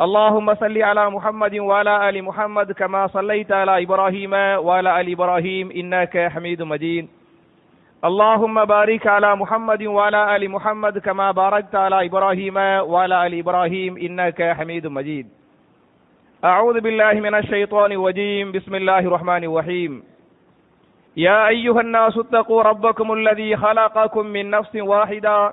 اللهم صل على محمد وعلى آل محمد كما صليت على إبراهيم وعلى آل إبراهيم إنك حميد مجيد. اللهم بارك على محمد وعلى آل محمد كما باركت على إبراهيم وعلى آل إبراهيم إنك حميد مجيد. أعوذ بالله من الشيطان الرجيم. بسم الله الرحمن الرحيم. يا أيها الناس اتقوا ربكم الذي خلقكم من نفس واحدة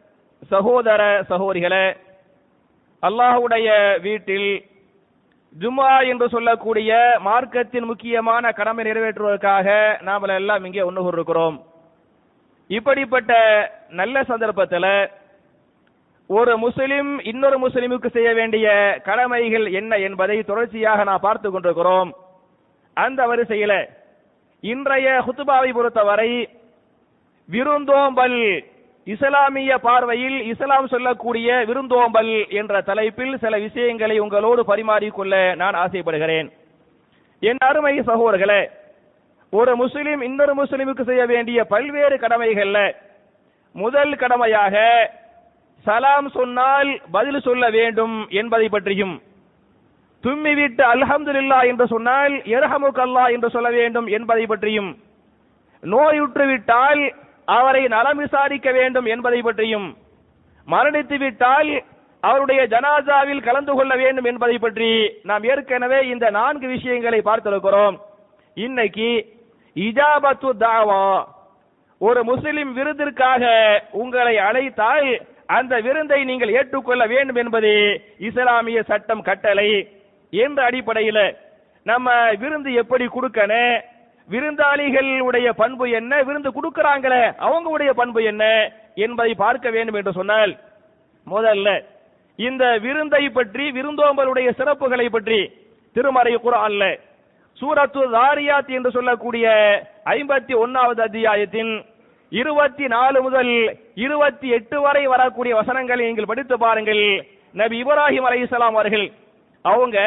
சகோதர சகோதரிகளே அல்லாஹுடைய வீட்டில் ஜும்மா என்று சொல்லக்கூடிய மார்க்கத்தின் முக்கியமான கடமை நிறைவேற்றுவதற்காக நாம எல்லாம் இங்கே ஒன்று இருக்கிறோம் இப்படிப்பட்ட நல்ல சந்தர்ப்பத்தில் ஒரு முஸ்லிம் இன்னொரு முஸ்லிமுக்கு செய்ய வேண்டிய கடமைகள் என்ன என்பதை தொடர்ச்சியாக நாம் பார்த்து கொண்டிருக்கிறோம். அந்த வரிசையில் இன்றைய ஹுத்துபாவை பொறுத்தவரை விருந்தோம்பல் இஸ்லாமிய பார்வையில் இஸ்லாம் சொல்லக்கூடிய விருந்தோம்பல் என்ற தலைப்பில் சில விஷயங்களை உங்களோடு பரிமாறிக்கொள்ள நான் ஆசைப்படுகிறேன். என் அருமை சகோதரர்களே ஒரு முஸ்லிம் இன்னொரு முஸ்லிமுக்கு செய்ய வேண்டிய பல்வேறு கடமைகள்ல முதல் கடமையாக சலாம் சொன்னால் பதில் சொல்ல வேண்டும் என்பதை பற்றியும் தும்மி விட்டு அல்ஹம்துலில்லா என்று சொன்னால் எரஹமுக் அல்லா என்று சொல்ல வேண்டும் என்பதை பற்றியும் நோயுற்று விட்டால் அவரை நலம் விசாரிக்க வேண்டும் என்பதை பற்றியும் மரணித்து விட்டால் அவருடைய ஜனாசாவில் கலந்து கொள்ள வேண்டும் என்பதை பற்றி நாம் ஏற்கனவே இந்த நான்கு விஷயங்களை பார்த்திருக்கிறோம். இன்னைக்கு இஜாபத்து தாவா ஒரு முஸ்லிம் விருதிற்காக உங்களை அழைத்தால் அந்த விருந்தை நீங்கள் ஏற்றுக்கொள்ள வேண்டும் என்பது இஸ்லாமிய சட்டம் கட்டளை என்ற அடிப்படையில் நம்ம விருந்து எப்படி கொடுக்கணும் விருந்தாளிகளுடைய பண்பு என்ன? விருந்து கொடுக்கறாங்களே அவங்களுடைய பண்பு என்ன என்பதை பார்க்க வேண்டும் என்று சொன்னால் முதல்ல இந்த விருந்தை பற்றி விருந்தோம்பலுடைய சிறப்புகளை பற்றி திருமறை குரான்ல சூரத்து தாரியாத் என்று சொல்லக்கூடிய ஐம்பத்தி ஒன்னாவது அத்தியாயத்தின் இருபத்தி நாலு முதல் இருபத்தி எட்டு வரை வரக்கூடிய வசனங்களை நீங்கள் படித்து பாருங்கள். நபி இப்ராஹிம் அலை அவர்கள் அவங்க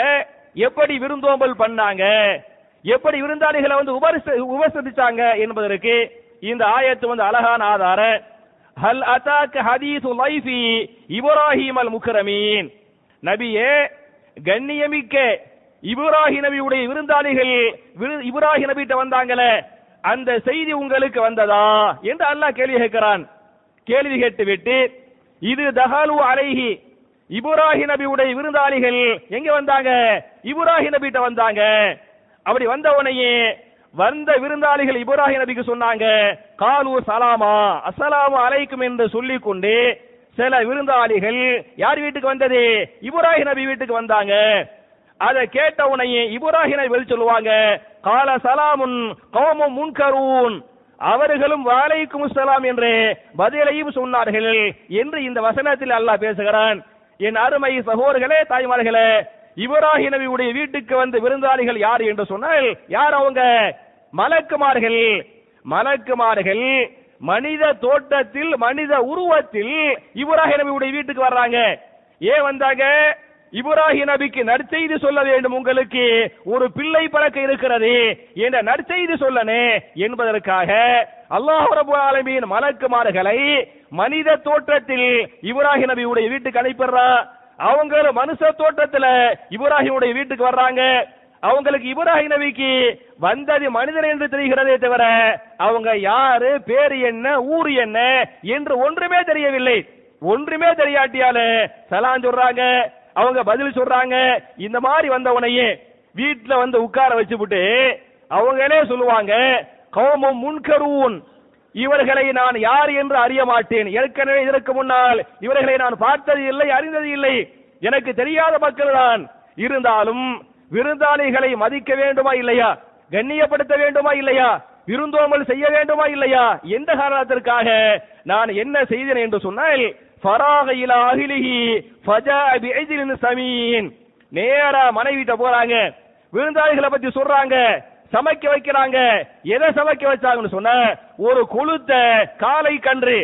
எப்படி விருந்தோம்பல் பண்ணாங்க? எப்படி விருந்தாளிகளை வந்து உபசரிச்சாங்க என்பதற்கு இந்த ஆயத்து வந்து அழகான ஆதார ஹல் அத்தாக்கு ஹதீசு லைஃபி இப்ராஹிம் அல் முக்ரமீன். நபியே கண்ணியமிக்க இப்ராஹி நபியுடைய விருந்தாளிகள் இப்ராஹி நபிட்ட வந்தாங்களே அந்த செய்தி உங்களுக்கு வந்ததா என்று அல்லாஹ் கேள்வி கேட்கிறான். கேள்வி கேட்டு விட்டு இது தஹாலு அலைஹி இப்ராஹி நபியுடைய விருந்தாளிகள் எங்க வந்தாங்க? இப்ராஹி நபிட்ட வந்தாங்க. அப்படி வந்தவனையே வந்த விருந்தாளிகள் இப்ராஹிம் நபிக்கு சொன்னாங்க காலு சலாமா அஸ்ஸலாமு அலைக்கும் என்று சொல்லிக் கொண்டு சில விருந்தாளிகள் யார் வீட்டுக்கு வந்தது? இப்ராஹிம் நபி வீட்டுக்கு வந்தாங்க. அதை கேட்ட உனையே இப்ராஹிம் நபி வெளி சொல்லுவாங்க கால சலாமுன் கௌமும் முன்கரூன். அவர்களும் வாலைக்கும் சலாம் என்று பதிலையும் சொன்னார்கள். என்று இந்த வசனத்தில் அல்லாஹ் பேசுகிறான். என் அருமை சகோதரர்களே தாய்மார்களே இப்ராஹிம் நபியுடைய வீட்டுக்கு வந்த விருந்தாளிகள் யார் என்று சொன்னால் யார் அவங்க? மலக்குமார்கள். மலக்குமார்கள் மனித தோட்டத்தில் மனித உருவத்தில் இப்ராஹிம் நபியுடைய வீட்டுக்கு வர்றாங்க. ஏன் வந்தாங்க? இப்ராஹிம் நபிக்கு நற்செய்தி சொல்ல வேண்டும் உங்களுக்கு. ஒரு பிள்ளை பழக்க இருக்கிறது என்ற நற்செய்தி சொல்லனே என்பதற்காக அல்லாஹ் ரபு ஆலமியின் மலக்குமார்களை மனித தோற்றத்தில் இப்ராஹிம் நபியுடைய வீட்டுக்கு அனுப்பிடுறா. அவங்க மனுஷ தோட்டத்துல இப்ராஹிமுடைய வீட்டுக்கு வர்றாங்க. அவங்களுக்கு இப்ராஹிம் நபிக்கு வந்தது மனிதன் என்று தெரிகிறதே தவிர அவங்க யாரு பேரு என்ன ஊர் என்ன என்று ஒன்றுமே தெரியவில்லை. ஒன்றுமே தெரியாட்டியால சலான் சொல்றாங்க அவங்க பதில் சொல்றாங்க. இந்த மாதிரி வந்தவனையே வீட்டுல வந்து உட்கார வச்சுவிட்டு அவங்களே சொல்லுவாங்க கௌமும் முன்கருவூன் இவர்களை நான் யார் என்று அறிய மாட்டேன். ஏற்கனவே இதற்கு முன்னால் இவர்களை நான் பார்த்தது இல்லை அறிந்தது இல்லை. எனக்கு தெரியாத மக்கள் தான் இருந்தாலும் விருந்தாளிகளை மதிக்க வேண்டுமா இல்லையா? கண்ணியப்படுத்த வேண்டுமா இல்லையா? விருந்தோமல் செய்ய வேண்டுமா இல்லையா? எந்த காரணத்திற்காக நான் என்ன செய்தேன் என்று சொன்னால் ஃபராக அகிலிகி ஃபஜா பிஅஜ்லின் சமீன். நேரா மனைவிட்ட போறாங்க. விருந்தாளிகளை பத்தி சொல்றாங்க. சமைக்க வைக்கிறாங்க. எதை சமைக்க வச்சாங்கன்னு சொன்ன? ஒரு கொளுத்த காளை கன்று.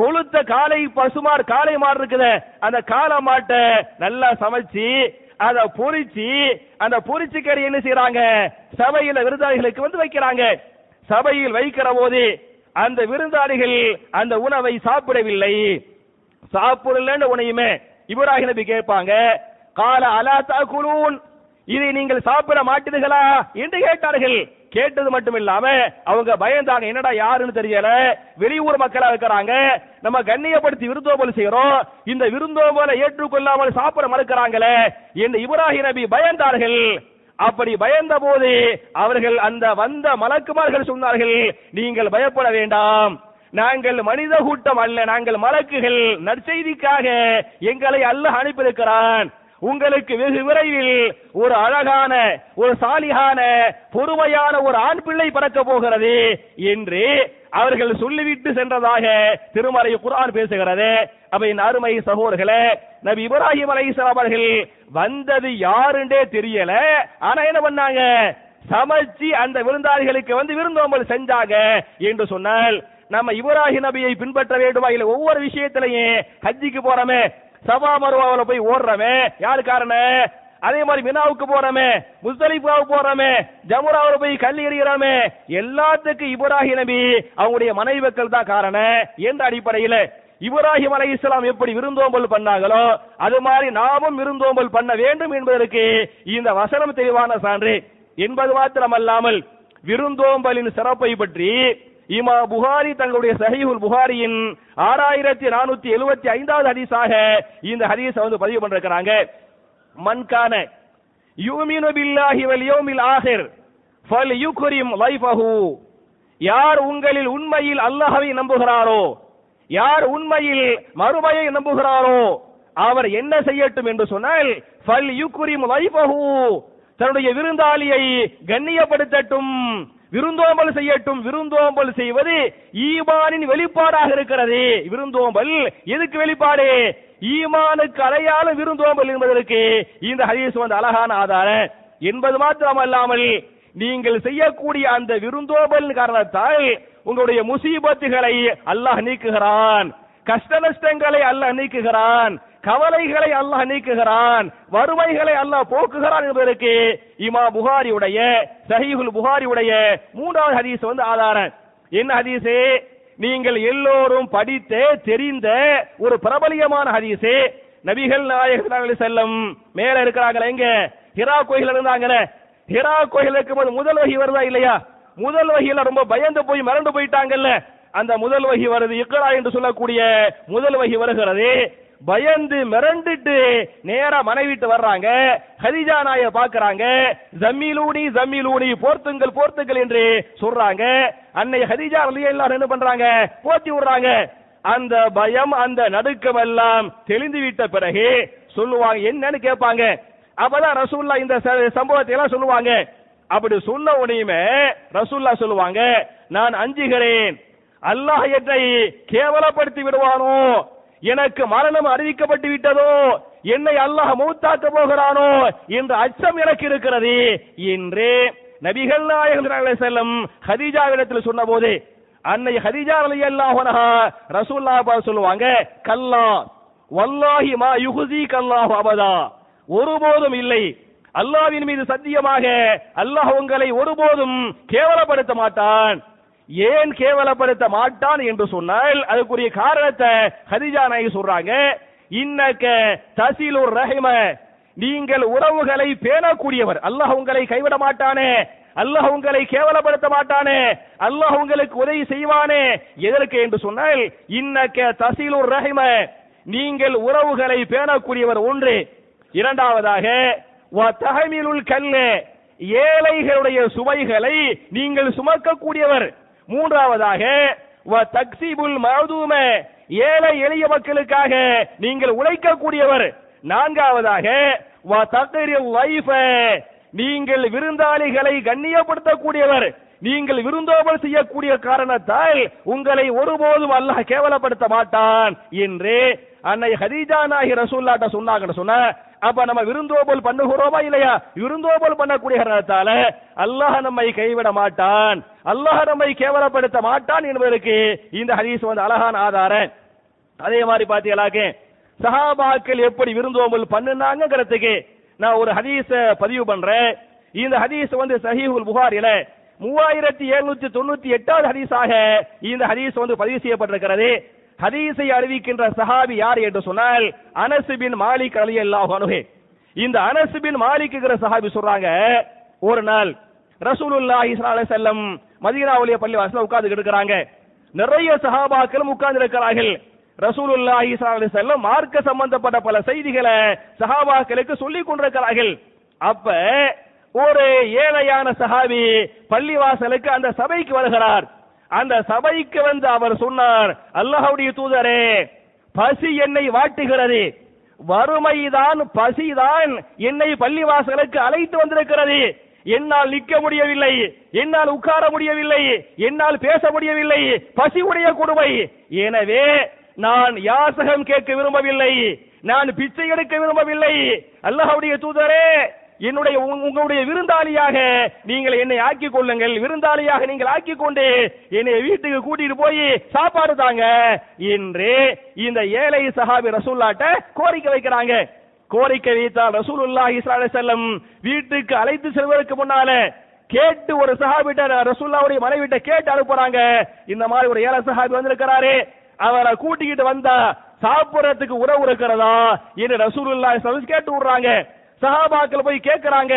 கொளுத்த காளை பசுமார் காளை மாடு இருக்குது. அந்த காளை மாட்டை நல்லா சமைச்சு அதை பொறிச்சு அந்த பொறிச்சு கறி என்ன செய்யறாங்க சபையில விருந்தாளிகளுக்கு வந்து வைக்கிறாங்க. சபையில் வைக்கிற போது அந்த விருந்தாளிகள் அந்த உணவை சாப்பிடவில்லை. சாப்பிடலன்னு உனையுமே. இப்ராஹிம் நபி கேட்பாங்க கால அலா தாக்குலூன்? இதை நீங்கள் சாப்பிட மாட்டீர்களா என்று கேட்டார்கள். கேட்டது மட்டும் இல்லாம அவங்க பயந்தாங்க என்னடா யாருன்னு தெரியல. வெளியூர் மக்களா இருக்கிறாங்க. நம்ம கண்ணியப்படுத்தி விருந்தோம்பல் செய்யறோம். இந்த விருந்தோம்பலை ஏற்றுக்கொள்ளாமல் சாப்பிட மறுக்கிறாங்களே என்று இப்ராஹிம் நபி பயந்தார்கள். அப்படி பயந்த போது அவர்கள் அந்த வந்த மலக்குமார்கள் சொன்னார்கள் நீங்கள் பயப்பட வேண்டாம். நாங்கள் மனித கூட்டம் அல்ல. நாங்கள் மலக்குகள். நற்செய்திக்காக எங்களை அல்லாஹ் அனுப்பியிருக்கிறான். உங்களுக்கு வெகு விரைவில் ஒரு அழகான ஒரு சாலிகான பொறுமையான ஒரு ஆண் பிள்ளை பிறக்க போகிறது என்று அவர்கள் சொல்லிவிட்டு சென்றதாக திருமறை குரான் பேசுகிறது. அவையின் அருமை சகோதரர்களே நபி இப்ராஹிம் அலைஹிஸ்ஸலாம் அவர்கள் வந்தது யாருன்றே தெரியல. ஆனா என்ன பண்ணாங்க? சமைச்சு அந்த விருந்தாளிகளுக்கு வந்து விருந்தோம்பல் செஞ்சாங்க என்று சொன்னால் நம்ம இப்ராஹிம் நபியை பின்பற்ற வேண்டுமா? இல்ல ஒவ்வொரு விஷயத்திலையும் ஹஜ்ஜிக்கு போறோமே சபா மருவாவில் போய் ஓடுறமே. யாரு காரணம் அதே மாதிரி மினாவுக்கு போறோமே. முஸ்தலிஃபாவுக்கு போறோமே. ஜமுராவில் போய் கல் எறிகிறோமே. எல்லாத்துக்கும் இப்ராஹிம் நபி அவங்களுடைய மனைவிகள் தான் காரணம். எந்த அடிப்படையில்? இப்ராஹிம் அலை இஸ்லாம் எப்படி விருந்தோம்பல் பண்ணாங்களோ அது மாதிரி நாமும் விருந்தோம்பல் பண்ண வேண்டும் என்பதற்கு இந்த வசனம் தெளிவான சான்று. என்பது மாத்திரமல்லாமல் விருந்தோம்பலின் சிறப்பை பற்றி இமா புகாரி தங்களுடைய சஹீஹுல் புகாரியின் ஆறாயிரத்தி நானூத்தி எழுபத்தி ஐந்தாவது ஹதீஸாக இந்த ஹதீஸை வந்து பதிவு பண்ணிருக்கிறாங்க. மன்கான யூமினு பில்லாஹி வல் யௌமில் ஆஹிர் ஃபல் யுக்ரிம் லைஃபஹு. யார் உங்களில் உண்மையில் அல்லாஹ்வை நம்புகிறாரோ யார் உண்மையில் மறுமையை நம்புகிறாரோ அவர் என்ன செய்யட்டும் என்று சொன்னால் ஃபல் யுக்ரிம் லைஃபஹு. தன்னுடைய விருந்தாளியை கண்ணியப்படுத்தட்டும். விருந்தோம்பல் செய்யட்டும் விருந்தோம்பல் செய்வது ஈமானின் வெளிப்பாடாக இருக்கிறது. விருந்தோம்பல் எதுக்கு வெளிப்பாடு? ஈமானுக்கு அடையாளம் விருந்தோம்பல் என்பதற்கு இந்த ஹதீஸ் வந்து அழகான ஆதாரம். என்பது மாத்திரமல்லாமல் நீங்கள் செய்யக்கூடிய அந்த விருந்தோம்பல் காரணத்தால் உங்களுடைய முசீபத்துகளை அல்லாஹ் நீக்குகிறான். கஷ்ட நஷ்டங்களை அல்லாஹ் நீக்குகிறான். கவலைகளை அல்லாஹ் நீக்குகிறான் வறுமைகளை அல்லாஹ் போக்குகிறான் என்பதற்கு இமா புகாரியுடைய சஹீஹுல் புகாரியுடைய மூன்றாவது ஹதீஸ் வந்து ஆதாரம். என்ன ஹதீஸே? நீங்கள் எல்லோரும் படித்த தெரிந்த ஒரு பிரபலியமான ஹதீஸே. நபிகள் நாயகர் செல்லம் மேல இருக்கிறாங்களே எங்க? ஹிரா கோயில் இருந்தாங்களே. ஹிரா கோயில் இருக்கும்போது முதல் வகி வருதா இல்லையா? முதல் வகையில ரொம்ப பயந்து போய் மறந்து போயிட்டாங்கல்ல. அந்த முதல் வகி வருது இக்கரா என்று சொல்லக்கூடிய முதல் வகி வருகிறது. பயந்து மிரண்டுட்டு நேரா மனைவிட்டு வர்றாங்க. ஹதிஜா நாய பாக்குறாங்க ஜம்மிலூனி ஜம்மீலூனி போர்த்துங்கள் போர்த்துங்கள் என்று சொல்றாங்க. அன்னை ஹதிஜா எல்லாரும் என்ன பண்றாங்க? போத்தி விடுறாங்க. அந்த பயம் அந்த நடுக்கம் எல்லாம் தெளிந்து விட்ட பிறகு சொல்லுவாங்க என்னன்னு கேட்பாங்க. அப்பதான் ரசூல்லா இந்த சம்பவத்தை எல்லாம் சொல்லுவாங்க. அப்படி சொன்ன உடனேயுமே ரசூல்லா சொல்லுவாங்க நான் அஞ்சுகிறேன். அல்லாஹ் என்னை கேவலப்படுத்தி விடுவானோ? எனக்கு மரணம் அறிவிக்கப்பட்டு விட்டதோ? என்னை அல்லாஹ் மூத்தாக்க போகிறானோ? என்ற அச்சம் எனக்கு இருக்கிறது. என்று நபிகள் நாயகம் செல்லும் ஹதீஜாவிடத்தில் சொன்ன போது அன்னை ஹதீஜா அலி அல்லாஹ் ரசூல்லா சொல்லுவாங்க கல்லா வல்லாஹி மா யுகுதி கல்லாஹ் அபதா. ஒருபோதும் இல்லை. அல்லாவின் மீது சத்தியமாக அல்லாஹ் உங்களை ஒருபோதும் கேவலப்படுத்த மாட்டான். ஏன் கேவலப்படுத்த மாட்டான் என்று சொன்னால் அதுக்குரிய காரணத்தை ஹதிஜா நாயகி சொல்றாங்க. இன்னக்க தசிலூர் ரஹிம நீங்கள் உறவுகளை பேணக்கூடியவர். அல்லாஹ் உங்களை கைவிட மாட்டானே. அல்லாஹ் உங்களை கேவலப்படுத்த மாட்டானே. அல்லாஹ் உங்களுக்கு உதவி செய்வானே. எதற்கு என்று சொன்னால் இன்னக்க தசிலூர் ரஹிம நீங்கள் உறவுகளை பேணக்கூடியவர் ஒன்று. இரண்டாவதாக தகமிலுள் கல்லு ஏழைகளுடைய சுமைகளை நீங்கள் சுமக்கக்கூடியவர். மூன்றாவதாக வ தக்சீபுல் மதும ஏழை எளிய மக்களுக்காக நீங்கள் உழைக்கக்கூடியவர். நான்காவதாக வ நீங்கள் விருந்தாளிகளை கண்ணியப்படுத்தக்கூடியவர். நீங்கள் விருந்தோபல் செய்யக்கூடிய காரணத்தால் உங்களை ஒருபோதும் அல்லாஹ் கேவலப்படுத்த மாட்டான் என்று அன்னை ஹதீஜா நாயகி ரசூல்லாட்ட சொன்னாங்கன்னு சொன்ன அப்ப நம்ம விருந்தோம்பல் பண்ணுகிறோமா இல்லையா? விருந்தோபல் பண்ணக்கூடிய காரணத்தால அல்லாஹ் நம்மை கைவிட மாட்டான். அல்லாஹ் நம்மை கேவலப்படுத்த மாட்டான் என்பதற்கு இந்த ஹதீஸ் வந்து அழகான ஆதாரம். அதே மாதிரி பாத்தீங்களாக்க சஹாபாக்கள் எப்படி விருந்தோம்பல் பண்ணுனாங்கிறதுக்கு நான் ஒரு ஹதீஸ பதிவு பண்றேன். இந்த ஹதீஸ் வந்து சஹீஹுல் புகாரில மூவாயிரத்தி எழுநூத்தி தொண்ணூத்தி எட்டாவது ஹதீஸாக இந்த ஹதீஸ் வந்து பதிவு செய்யப்பட்டிருக்கிறது. ஹதீஸை அறிவிக்கின்ற சஹாபி யார் என்று சொன்னால் அனசுபின் மாலிக் அலி அல்லாஹ் இந்த அனசுபின் மாலிக்குகிற மாலிக்குங்கிற சஹாபி சொல்றாங்க ஒரு நாள் ரசூலுல்லாஹி ஸல்லல்லாஹு செல்லம் மதீனாவுலிய மதீனாவுடைய பள்ளி வாசல உட்கார்ந்து இருக்கிறாங்க. நிறைய சஹாபாக்களும் உட்கார்ந்து இருக்கிறார்கள். ரசூலுல்லாஹி ஸல்லல்லாஹு செல்லம் மார்க்க சம்பந்தப்பட்ட பல செய்திகளை சஹாபாக்களுக்கு சொல்லிக் கொண்டிருக்கிறார்கள். அப்ப ஒரு ஏழையான சஹாபி பள்ளிவாசலுக்கு அந்த சபைக்கு வருகிறார். அந்த சபைக்கு வந்து அவர் சொன்னார் அல்லாஹுடைய தூதரே பசி என்னை வாட்டுகிறது. வறுமைதான் பசிதான் என்னை பள்ளிவாசலுக்கு அழைத்து வந்திருக்கிறது. என்னால் நிற்க முடியவில்லை என்னால் உட்கார முடியவில்லை என்னால் பேச முடியவில்லை பசி உடைய கொடுமை. எனவே நான் யாசகம் கேட்க விரும்பவில்லை நான் பிச்சை எடுக்க விரும்பவில்லை. அல்லாஹுடைய தூதரே என்னுடைய உங்களுடைய விருந்தாளியாக நீங்கள் என்னை ஆக்கிக் கொள்ளுங்கள். விருந்தாளியாக நீங்கள் ஆக்கி கொண்டு என்னை வீட்டுக்கு கூட்டிட்டு போய் சாப்பாடு தாங்க. என்று இந்த ஏழை சஹாபி ரசூல்லாட்ட கோரிக்கை வைக்கிறாங்க. கோரிக்கை வைத்தால் ரசூலுல்லாஹி ஸல்லல்லாஹு செல்லம் வீட்டுக்கு அழைத்து செல்வதற்கு முன்னால கேட்டு ஒரு சஹாபிட்ட ரசூல்லாவுடைய மனைவிட்ட கேட்டு அனுப்புறாங்க. இந்த மாதிரி ஒரு ஏழை சஹாபி வந்திருக்கிறாரு. அவரை கூட்டிக்கிட்டு வந்தா சாப்பிடறதுக்கு உறவு இருக்கிறதா? என்று ரசூலுல்லாஹி கேட்டு விடுறாங்க. சஹாபாக்கள் போய் கேட்கிறாங்க.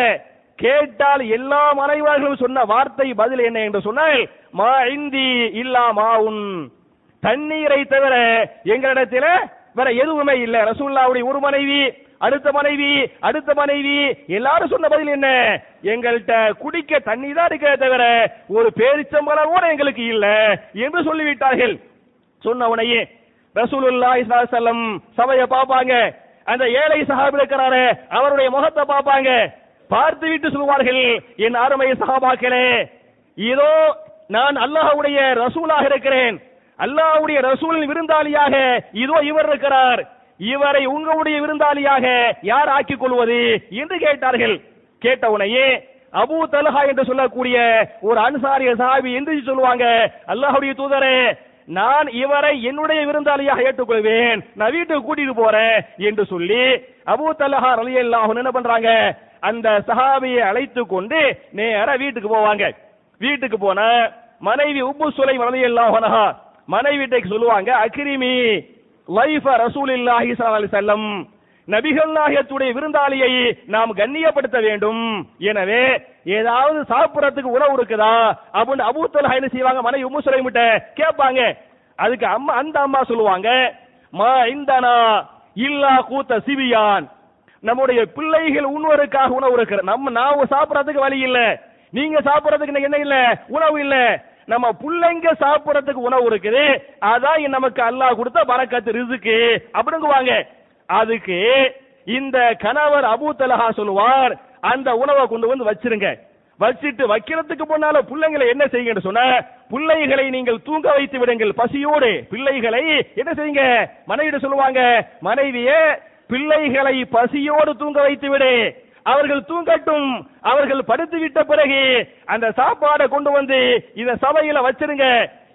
கேட்டால் எல்லா மனைவார்களும் சொன்ன வார்த்தை பதில் என்ன என்று சொன்னால் மா இந்தி இல்லா மாவுன். தண்ணீரை தவிர எங்களிடத்தில வேற எதுவுமே இல்ல. ரசூல்லாவுடைய ஒரு மனைவி அடுத்த மனைவி அடுத்த மனைவி எல்லாரும் சொன்ன பதில் என்ன? எங்கள்கிட்ட குடிக்க தண்ணி தான் இருக்க தவிர ஒரு பேரிச்சம்பளம் கூட எங்களுக்கு இல்ல. என்று சொல்லிவிட்டார்கள். சொன்ன உடனே ரசூலுல்லாஹி ஸல்லல்லாஹு சபையை பார்ப்பாங்க. அந்த ஏழை சஹாபி இருக்கிறாரு அவருடைய முகத்தை பார்ப்பாங்க. பார்த்து விட்டு சொல்வார்கள் என் அருமை சஹாபாக்களே இதோ நான் அல்லாஹுடைய ரசூலாக இருக்கிறேன். அல்லாஹ்வுடைய ரசூலின் விருந்தாளியாக இதோ இவர் இருக்கிறார். இவரை உங்களுடைய விருந்தாளியாக யார் ஆக்கிக் கொள்வது? என்று கேட்டார்கள். கேட்ட உனையே அபூ தலஹா என்று சொல்லக்கூடிய ஒரு அன்சாரிய சஹாபி என்று சொல்லுவாங்க அல்லாஹுடைய தூதரே நான் இவரை என்னுடைய விருந்தாளியாக ஏற்றுக்கொள்வேன். நான் வீட்டுக்கு கூட்டிட்டு போறேன் என்று சொல்லி அபூ தல்ஹா ரலியல்லாஹு என்ன பண்றாங்க? அந்த சஹாபியை அழைத்து கொண்டு நேர வீட்டுக்கு போவாங்க. வீட்டுக்கு போன மனைவி உப்பு சுலை அலி அன்ஹா மனைவிட்டைக்கு சொல்லுவாங்க அக்ரிமி லைஃப ரசூல் இல்லாஹி அலைஹி நபிகள் நாயத்துடைய விருந்தாளியை நாம் கண்ணியப்படுத்த வேண்டும். எனவே ஏதாவது சாப்பிடறதுக்கு உணவு இருக்குதா? அப்படின்னு அபூத்தல் என்ன செய்வாங்க? மனைவி உம்மு விட்ட கேட்பாங்க. அதுக்கு அம்மா அந்த அம்மா சொல்லுவாங்க மா இந்தனா இல்லா கூத்த சிவியான் நம்முடைய பிள்ளைகள் உண்வருக்காக உணவு இருக்கிற நம்ம நான் சாப்பிடறதுக்கு வழி இல்ல. நீங்க சாப்பிடறதுக்கு என்ன இல்ல? உணவு இல்ல. நம்ம பிள்ளைங்க சாப்பிடறதுக்கு உணவு இருக்குது. அதான் நமக்கு அல்லாஹ் கொடுத்த பறக்கத்து ரிசுக்கு. அப்படிங்குவாங்க. அதுக்கு இந்த கணவர் அபு தலஹா சொல்லுவார் அந்த உணவை கொண்டு வந்து வச்சிருங்க. வச்சிட்டு வைக்கிறதுக்கு முன்னால பிள்ளைங்களை என்ன செய்யுங்கன்னு சொன்ன பிள்ளைகளை நீங்கள் தூங்க வைத்து விடுங்கள். பசியோடு பிள்ளைகளை என்ன செய்யுங்க? மனைவிட சொல்லுவாங்க மனைவியே பிள்ளைகளை பசியோடு தூங்க வைத்து விடு. அவர்கள் தூங்கட்டும். அவர்கள் படுத்து விட்ட பிறகு அந்த சாப்பாடை கொண்டு வந்து இந்த சபையில வச்சிருங்க.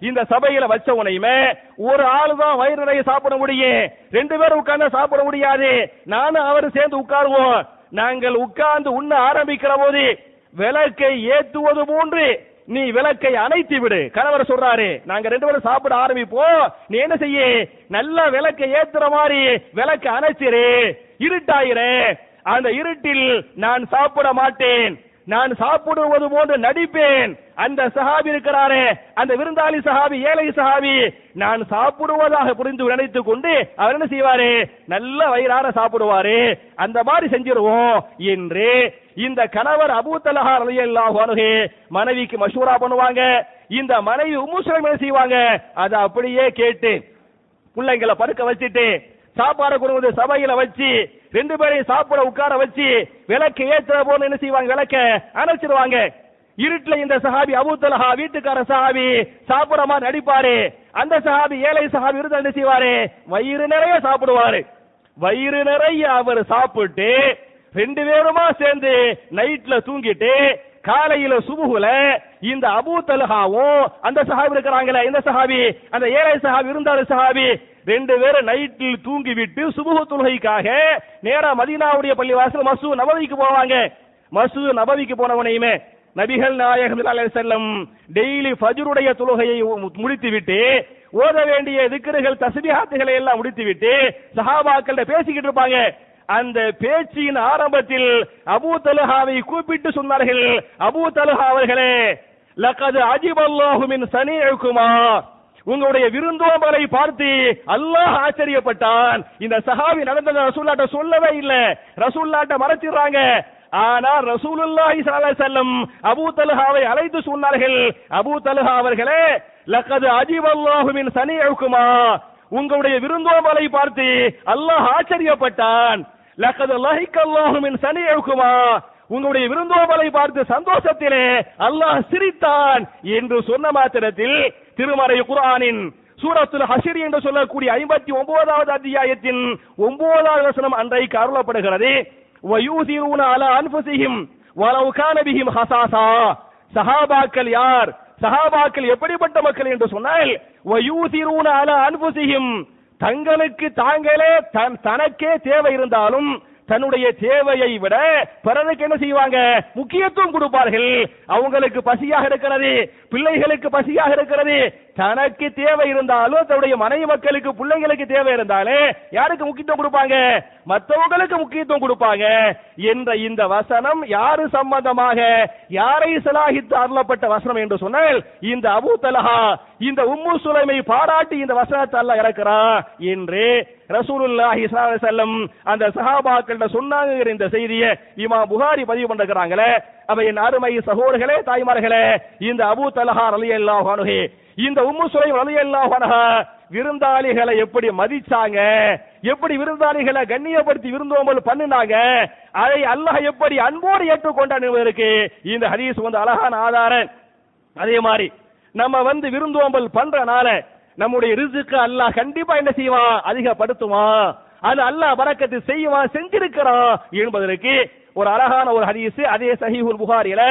இந்த சபையில வச்ச உனையுமே ஒரு ஆளு தான் வயிறு நிறைய சாப்பிட முடியும். ரெண்டு பேரும் உட்கார்ந்து சாப்பிட முடியாது. நானும் அவரும் சேர்ந்து உட்காருவோம். நாங்கள் உட்கார்ந்து உண்ண ஆரம்பிக்கிற போது விளக்கை ஏத்துவது போன்று நீ விளக்கை அணைத்து விடு. கணவர் சொல்றாரு நாங்க ரெண்டு பேரும் சாப்பிட ஆரம்பிப்போம். நீ என்ன செய்ய? நல்ல விளக்கை ஏத்துற மாதிரி விளக்கை அணைச்சிரு. இருட்டாயிரு. அந்த இருட்டில் நான் சாப்பிட மாட்டேன். நான் சாப்பிடுவது போன்று நடிப்பேன். அந்த சஹாபி இருக்கிறாரே அந்த விருந்தாளி சஹாபி ஏழை சஹாபி நான் சாப்பிடுவதாக புரிந்து நினைத்துக் கொண்டு அவர் என்ன செய்வாரு? நல்ல வயிறார சாப்பிடுவாரு. அந்த மாதிரி செஞ்சிருவோம். என்று இந்த கணவர் அபூத்தலஹா தலஹா ரலியல்லாஹு அன்ஹு மனைவிக்கு மஷூரா பண்ணுவாங்க. இந்த மனைவி உம்மு என்ன செய்வாங்க? அதை அப்படியே கேட்டு பிள்ளைங்களை படுக்க வச்சுட்டு சாப்பாடு கொடுக்குறது சபையில வச்சு ரெண்டு பேரையும் சாப்பிட உட்கார வச்சு விளக்கு ஏற்ற போது என்ன செய்வாங்க? விளக்க அணைச்சிருவாங்க. இருட்டுல இந்த சஹாபி அபுத்தலஹா வீட்டுக்கார சஹாபி சாப்பிட மாதிரி நடிப்பாரு. அந்த சஹாபி ஏழை சஹாபி இருந்தா என்ன செய்வாரு? வயிறு நிறைய சாப்பிடுவாரு. வயிறு நிறைய அவர் சாப்பிட்டு ரெண்டு பேருமா சேர்ந்து நைட்ல தூங்கிட்டு காலையில சுபுகுல இந்த அபு தல்ஹாவும் அந்த சஹாபி இருக்கிறாங்களே இந்த சஹாபி? அந்த ஏழை சஹாபி இருந்தாரு சஹாபி. ரெண்டு பேரும் நைட்டில் தூங்கிவிட்டு சுபுகு தொழுகைக்காக நேரா மதீனாவுடைய பள்ளிவாசல் மசூ நபவிக்கு போவாங்க. மசூ நபவிக்கு போனவனையுமே நபிகள் நாயகம் செல்லம் டெய்லி ஃபஜ்ருடைய தொழுகையை முடித்து விட்டு ஓத வேண்டிய திக்கர்கள் தஸ்பீஹாத்துகளை எல்லாம் முடித்து விட்டு சஹாபாக்கள்ட்ட பேசிக்கிட்டு இருப்பாங்க. அந்த பேச்சின் ஆரம்பத்தில் அபூ தலுஹாவை கூப்பிட்டு சொன்னார்கள் அபூ தலுஹா அவர்களே லக்கது அஜிபல்லாஹு சனி சனியுக்குமா உங்களுடைய விருந்தோம்பலை பார்த்து அல்லாஹ் ஆச்சரியப்பட்டான். இந்த சஹாவி நடந்தத ரசூல்லாட்ட சொல்லவே இல்ல. ரசூல்லாட்ட மறைச்சிடுறாங்க. ஆனா ரசூலுல்லாஹி ஸல்லல்லாஹு அலைஹி அபூ தல்ஹாவை அழைத்து சொன்னார்கள் அபூ தல்ஹா அவர்களே லக்கது அஜிபல்லாஹு மின் சனியுக்குமா உங்களுடைய விருந்தோம்பலை பார்த்து அல்லாஹ் ஆச்சரியப்பட்டான். லக்கது லஹிக் அல்லாஹுமின் மின் உங்களுடைய விருந்தோம்பலை பார்த்து சந்தோஷத்திலே அல்லாஹ் சிரித்தான் என்று சொன்ன மாத்திரத்தில் திருமறை குரானின் சூரத்துல் ஹஷர் என்று சொல்லக்கூடிய ஐம்பத்தி ஒன்பதாவது அத்தியாயத்தின் ஒன்பதாவது வசனம் அன்றைக்கு அருளப்படுகிறது. வயூசிரூன அல அன்புசிஹிம் வலவ் கான பிஹிம் ஹசாசா. சஹாபாக்கள் யார்? சஹாபாக்கள் எப்படிப்பட்ட மக்கள் என்று சொன்னால் வயூசிரூன அல அன்புசிஹிம் தங்களுக்கு தாங்களே தன் தனக்கே தேவை இருந்தாலும் தன்னுடைய தேவையை விட பிறருக்கு என்ன செய்வாங்க? முக்கியத்துவம் கொடுப்பார்கள். அவங்களுக்கு பசியாக இருக்கிறது பிள்ளைகளுக்கு பசியாக இருக்கிறது. தனக்கு தேவை இருந்தாலும் தன்னுடைய மனைவி மக்களுக்கு பிள்ளைங்களுக்கு தேவை இருந்தாலே யாருக்கு முக்கியத்துவம் கொடுப்பாங்க? மற்றவங்களுக்கு முக்கியத்துவம் கொடுப்பாங்க. என்ற இந்த வசனம் யாரு சம்பந்தமாக யாரை சலாகித்து அருளப்பட்ட வசனம் என்று சொன்னால் இந்த அபு தலஹா இந்த உம்மு சுலைமை பாராட்டி இந்த வசனத்தை அல்ல இறக்குறான் என்று ரசூலுல்லாஹி செல்லம் அந்த சஹாபாக்கள்கிட்ட சொன்னாங்கிற இந்த செய்தியை இமாம் புகாரி பதிவு பண்ணிருக்கிறாங்களே. அப்ப என் அருமை சகோதரர்களே தாய்மார்களே இந்த அபூ தலஹா ரலியல்லாஹு அன்ஹு இந்த உம்மு சுலைம் அல்லாஹ் அன்ஹா விருந்தாளிகளை எப்படி மதிச்சாங்க எப்படி விருந்தாளிகளை கண்ணியப்படுத்தி விருந்தோம்பல் பண்ணினாங்க அதை அல்லாஹ் எப்படி அன்போடு ஏற்றுக்கொண்டான் என்பதற்கு இந்த ஹதீஸ் வந்து அழகான ஆதாரம். அதே மாதிரி நம்ம வந்து விருந்தோம்பல் பண்றனால நம்முடைய ரிசுக்கு அல்லாஹ் கண்டிப்பா என்ன செய்வான்? அதிகப்படுத்துவான். அது அல்லாஹ் பறக்கத்து செய்வான் செஞ்சிருக்கிறான் என்பதற்கு ஒரு அழகான ஒரு ஹதீஸ். அதே சஹீஹுல் புகாரில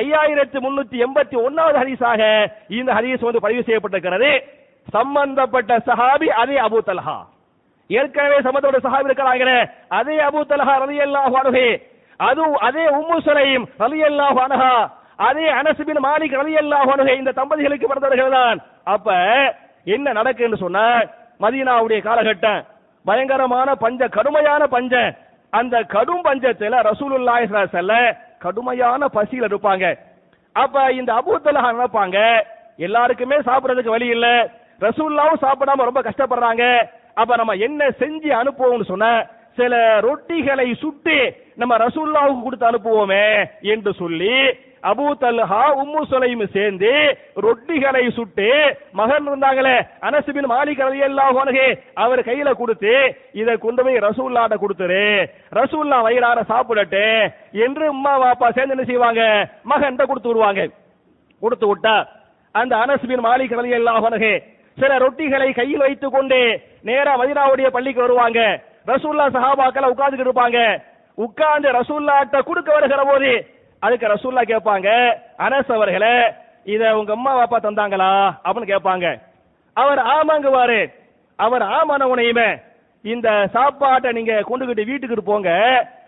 ஐயாயிரத்து முன்னூத்தி எண்பத்தி ஒன்னாவது ஹதீஸாக இந்த ஹதீஸ் வந்து பதிவு செய்யப்பட்டிருக்கிறது. சம்பந்தப்பட்ட சஹாபி அதே அபூ தல்ஹா. ஏற்கனவே சம்பந்தப்பட்ட சஹாபி இருக்கிறாங்க. அதே அபூ தல்ஹா ரலியல்லாஹு அன்ஹு. அது அதே உம்மு சுலைம் ரலியல்லாஹு அன்ஹா. அதே அனசுபின் மாலிக் ரலி அல்லாஹ் அன்ஹு. இந்த தம்பதிகளுக்கு பிறந்தவர்கள் தான் அப்ப என்ன நடக்குன்னு சொன்னா மதீனாவுடைய காலகட்டம் பயங்கரமான பஞ்ச கடுமையான பஞ்சம் அந்த கடும் பஞ்சத்துல ரசூலுல்லாஹி ஸல்லல்லாஹு கடுமையான பசியில் இருப்பாங்க. அப்ப இந்த அபூ நினைப்பாங்க எல்லாருக்குமே சாப்பிடுறதுக்கு வழி இல்ல. ரசூல்லாவும் சாப்பிடாம ரொம்ப கஷ்டப்படுறாங்க. அப்ப நம்ம என்ன செஞ்சு அனுப்புவோம்னு சொன்ன சில ரொட்டிகளை சுட்டு நம்ம ரசூல்லாவுக்கு கொடுத்து அனுப்புவோமே என்று சொல்லி அபூ தல்ஹா உம்மு சுலைம் சேர்ந்து ரொட்டிகளை சுட்டு மகன் இருந்தாங்களே அனசுபின் மாலிக் ரலியல்லாஹு அல்லாஹே அவர் கையில கொடுத்து இதை கொண்டு போய் ரசூல்லாட்ட கொடுத்துரு. ரசூல்லா வயிறார சாப்பிடட்டு என்று உம்மா பாப்பா சேர்ந்து என்ன செய்வாங்க? மகன்கிட்ட கொடுத்து விடுவாங்க. கொடுத்து விட்டா அந்த அனசுபின் மாலிக் ரலியல்லாஹு அல்லாஹே சில ரொட்டிகளை கையில் வைத்துக் கொண்டு நேரா மதினாவுடைய பள்ளிக்கு வருவாங்க. ரசூல்லா சஹாபாக்களை உட்கார்ந்துட்டு இருப்பாங்க. உட்கார்ந்து ரசூல்லாட்ட கொடுக்க வருகிற போது அதுக்கு ரசூல்லா கேட்பாங்க அனஸ் அவர்களே இத உங்க அம்மா அப்பா தந்தாங்களா? அப்படின்னு கேட்பாங்க. அவர் ஆமாங்குவாரு. அவர் ஆமான உனையுமே இந்த சாப்பாட்டை நீங்க கொண்டுகிட்டு வீட்டுக்கு போங்க.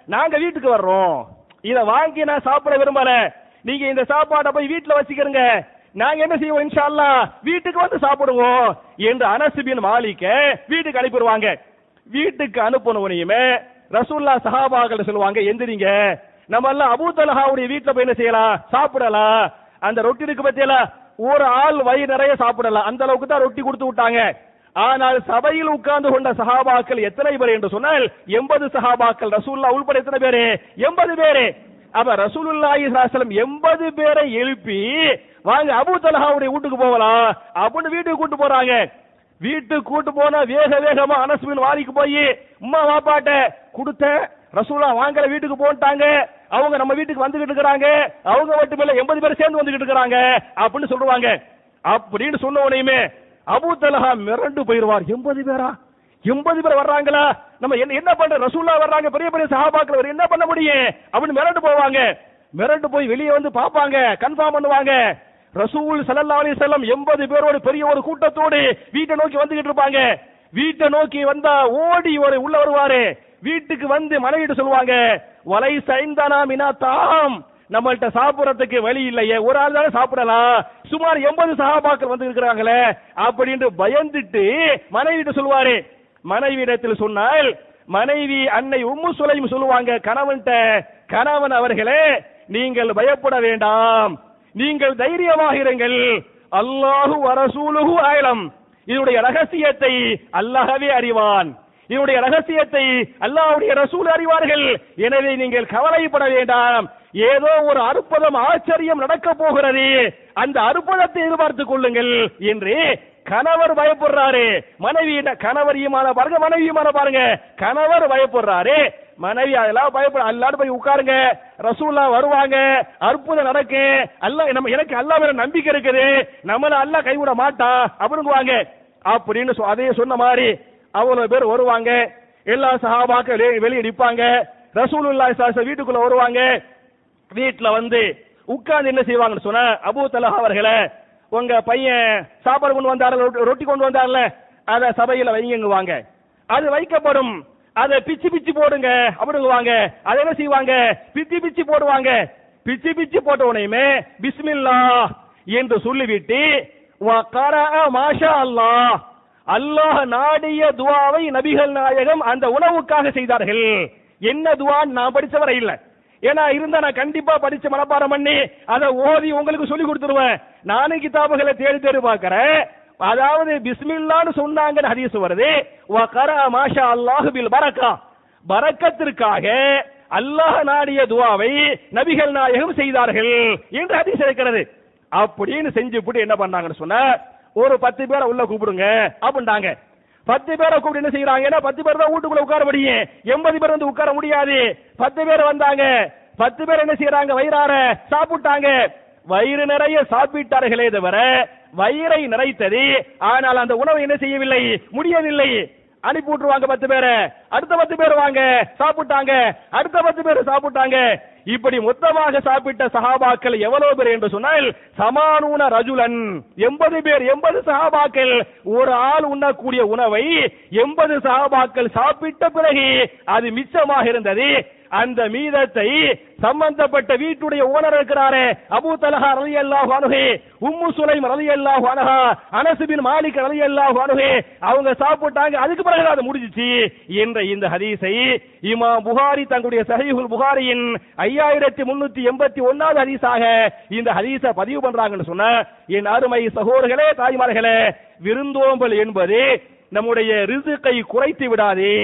நாங்க வீட்டுக்கு வர்றோம். இத வாங்கி நான் சாப்பிட விரும்பல. நீங்க இந்த சாப்பாட்டை போய் வீட்டுல வச்சுக்கிறங்க நாங்க என்ன செய்வோம் இன்ஷா வீட்டுக்கு வந்து சாப்பிடுவோம். என்று அனசுபின் மாலிக்க வீட்டுக்கு அனுப்பிடுவாங்க. வீட்டுக்கு அனுப்பணுனையுமே ரசூல்லா சஹாபாக்கள் சொல்லுவாங்க எந்திரிங்க. நம்ம எல்லாம் அபூ தலஹாவுடைய வீட்டுல போய் என்ன செய்யலாம்? சாப்பிடலாம். அந்த ரொட்டி இருக்கு பத்தியல ஒரு ஆள் வயிறு நிறைய சாப்பிடலாம். அந்த அளவுக்கு தான் ரொட்டி கொடுத்து விட்டாங்க. ஆனால் சபையில் உட்கார்ந்து கொண்ட சஹாபாக்கள் எத்தனை பேர் என்று சொன்னால் எண்பது சஹாபாக்கள். ரசூல்லா உள்பட எத்தனை பேரு? எண்பது பேரு. அப்ப ரசூலுல்லாஹி ஸல்லல்லாஹு எண்பது பேரை எழுப்பி வாங்க அபூ தலஹாவுடைய வீட்டுக்கு போகலாம். அப்படின்னு வீட்டுக்கு கூட்டு போறாங்க. வீட்டுக்கு கூட்டு போனா வேக வேகமா அனசுவின் வாரிக்கு போய் உம்மா வாப்பாட்ட கொடுத்த ரசூலா வாங்கல வீட்டுக்கு போட்டாங்க அவங்க நம்ம வீட்டுக்கு வந்துகிட்டு இருக்கிறாங்க. அவங்க மட்டும் இல்ல எண்பது பேர் சேர்ந்து வந்துகிட்டு இருக்கிறாங்க. அப்படின்னு சொல்லுவாங்க. அப்படின்னு சொன்ன உடனேயுமே அபூ தலஹா மிரண்டு போயிருவார் எண்பது பேரா? எண்பது பேர் வர்றாங்களா? நம்ம என்ன என்ன பண்ற? ரசூல்லா வர்றாங்க. பெரிய பெரிய சகாபாக்கள் என்ன பண்ண முடியும்? அப்படின்னு மிரண்டு போவாங்க. மிரண்டு போய் வெளியே வந்து பார்ப்பாங்க. கன்ஃபார்ம் பண்ணுவாங்க. ரசூல் சல்லா அலி செல்லம் எண்பது பேரோடு பெரிய ஒரு கூட்டத்தோடு வீட்டை நோக்கி வந்துகிட்டு இருப்பாங்க. வீட்டை நோக்கி வந்தா ஓடி ஒரு உள்ள வருவாரு. வீட்டுக்கு வந்து மனைவிட்டு சொல்லுவாங்க வலை சைந்தானா மினா தாம் நம்மள்ட்ட சாப்பிடறதுக்கு வழி இல்லையே. ஒரு ஆள் தானே சாப்பிடலாம். சுமார் எண்பது சகாபாக்கள் வந்து இருக்கிறாங்களே. அப்படின்னு பயந்துட்டு மனைவிட்ட சொல்லுவாரு. மனைவியிடத்தில் சொன்னால் மனைவி அன்னை உம்மு சுலைம் சொல்லுவாங்க கணவன்கிட்ட கணவன் அவர்களே நீங்கள் பயப்பட வேண்டாம். நீங்கள் தைரியமாக இருங்கள். அல்லாஹு வரசூலுகு ஆயலம் இதனுடைய ரகசியத்தை அல்லாஹவே அறிவான். இதனுடைய ரகசியத்தை அல்லாவுடைய ரசூல் அறிவார்கள். எனவே நீங்கள் கவலைப்பட வேண்டாம். ஏதோ ஒரு அற்புதம் ஆச்சரியம் நடக்க போகிறது. அந்த அற்புதத்தை எதிர்பார்த்துக் கொள்ளுங்கள் என்று கணவர் பயப்படுறாரு. மனைவி கணவர் ஈமான பாருங்க மனைவி ஈமான பாருங்க. கணவர் பயப்படுறாரு. மனைவி அதெல்லாம் பயப்பட அல்லாடு போய் உட்காருங்க. ரசூல்லா வருவாங்க அற்புதம் நடக்கும் அல்லாஹ் நம்ம எனக்கு அல்லா மேல நம்பிக்கை இருக்குது. நம்மள அல்லாஹ் கைவிட மாட்டான் அப்படிங்குவாங்க அப்படின்னு சொ- அதே சொன்ன மாதிரி அவ்வளவு பேர் வருவாங்க. எல்லா சஹாபாக்கள் வெளியே- வெளியே நிப்பாங்க வீட்டுக்குள்ள வருவாங்க. வீட்டில் வந்து உட்கார்ந்து என்ன செய்வாங்கன்னு சொன்ன அபூ தலஹா அவர்களை உங்க பையன் சாப்பாடு கொண்டு வந்தார்ல ரொட்டி- கொண்டு வந்தார்ல அத சபையில வைங்குவாங்க அது வைக்கப்படும். அதை பிச்சு பிச்சு போடுங்க. அப்படிங்குவாங்க அதை என்ன செய்வாங்க? பிச்சு பிச்சு போடுவாங்க. பிச்சு பிச்சு போட்ட உடனேயுமே பிஸ்மில்லா என்று சொல்லிவிட்டு மாஷா அல்லாஹ் அல்லாஹ் நாடிய துவாவை நபிகள் நாயகம் அந்த உணவுக்காக செய்தார்கள். என்ன துவான்னு நான் படிச்சவரை இல்லை இல்ல. ஏன்னா இருந்தா நான் கண்டிப்பா படிச்சு மனப்பாடம் பண்ணி அதை ஓதி உங்களுக்கு சொல்லி கொடுத்துருவேன். நானும் கிதாபுகளை தேடி தேடி பார்க்கறேன். அதாவது பிஸ்மில்லான்னு சொன்னாங்கன்னு ஹதீஸ் வருது. வகரஅ மாஷா அல்லாஹு பில் பரக்கா. பரக்கத்திற்காக அல்லாஹ் நாடிய துவாவை நபிகள் நாயகம் செய்தார்கள் என்று ஹதீஸ் இருக்கிறது. அப்படின்னு செஞ்சு போட்டு என்ன பண்ணாங்கன்னு சொன்ன ஒரு பத்து பேரை உள்ள கூப்பிடுங்க. அப்படின்ட்டாங்க பத்து பேரை கூப்பிட்டு என்ன செய்யறாங்கன்னா பத்து பேர் தான் வீட்டுக்குள்ள உட்கார முடியும். எண்பது பேர் வந்து உட்கார முடியாது. பத்து பேர் வந்தாங்க. பத்து பேர் என்ன செய்யறாங்க வயிறார சாப்பிட்டாங்க. வயிறு நிறைய சாப்பிட்டார்களே தவிர வயிறை நிறைத்தது. ஆனால் அந்த உணவை என்ன செய்யவில்லை? முடியவில்லை. அனுப்பி விட்டுருவாங்க பத்து பேரை. அடுத்த பத்து பேர் வாங்க சாப்பிட்டாங்க. அடுத்த பத்து பேர் சாப்பிட்டாங்க. இப்படி மொத்தமாக சாப்பிட்ட சஹாபாக்கள் எவ்வளவு பேர் என்று சொன்னால் சமானூன ரஜுலன். எண்பது பேர் எண்பது சஹாபாக்கள். ஒரு ஆள் உண்ணக்கூடிய உணவை எண்பது சஹாபாக்கள் சாப்பிட்ட பிறகு அது மிச்சமாக இருந்தது. அந்த மீதத்தை சம்பந்தப்பட்ட வீட்டுடைய ஓனர் இருக்கிறாரே அபூ தலஹா ரலியல்லாஹு அன்ஹு உம்மு சுலைம் ரலியல்லாஹு அல்லாஹ் அனஸ் அனசுபின் மாலிக் ரலியல்லாஹு அன்ஹு அவங்க சாப்பிட்டாங்க அதுக்கு பிறகு அது முடிஞ்சிச்சு. என்ற இந்த ஹதீஸை இமா புகாரி தங்களுடைய சஹீஹுல் புகாரியின் ஐயாயிரத்தி முன்னூத்தி எண்பத்தி ஒன்னாவது ஹதீஸாக இந்த ஹதீஸை பதிவு பண்றாங்கன்னு சொன்ன என் அருமை சகோதரர்களே தாய்மார்களே விருந்தோம்பல் என்பது நம்முடைய ரிசுக்கை குறைத்து விடாதே.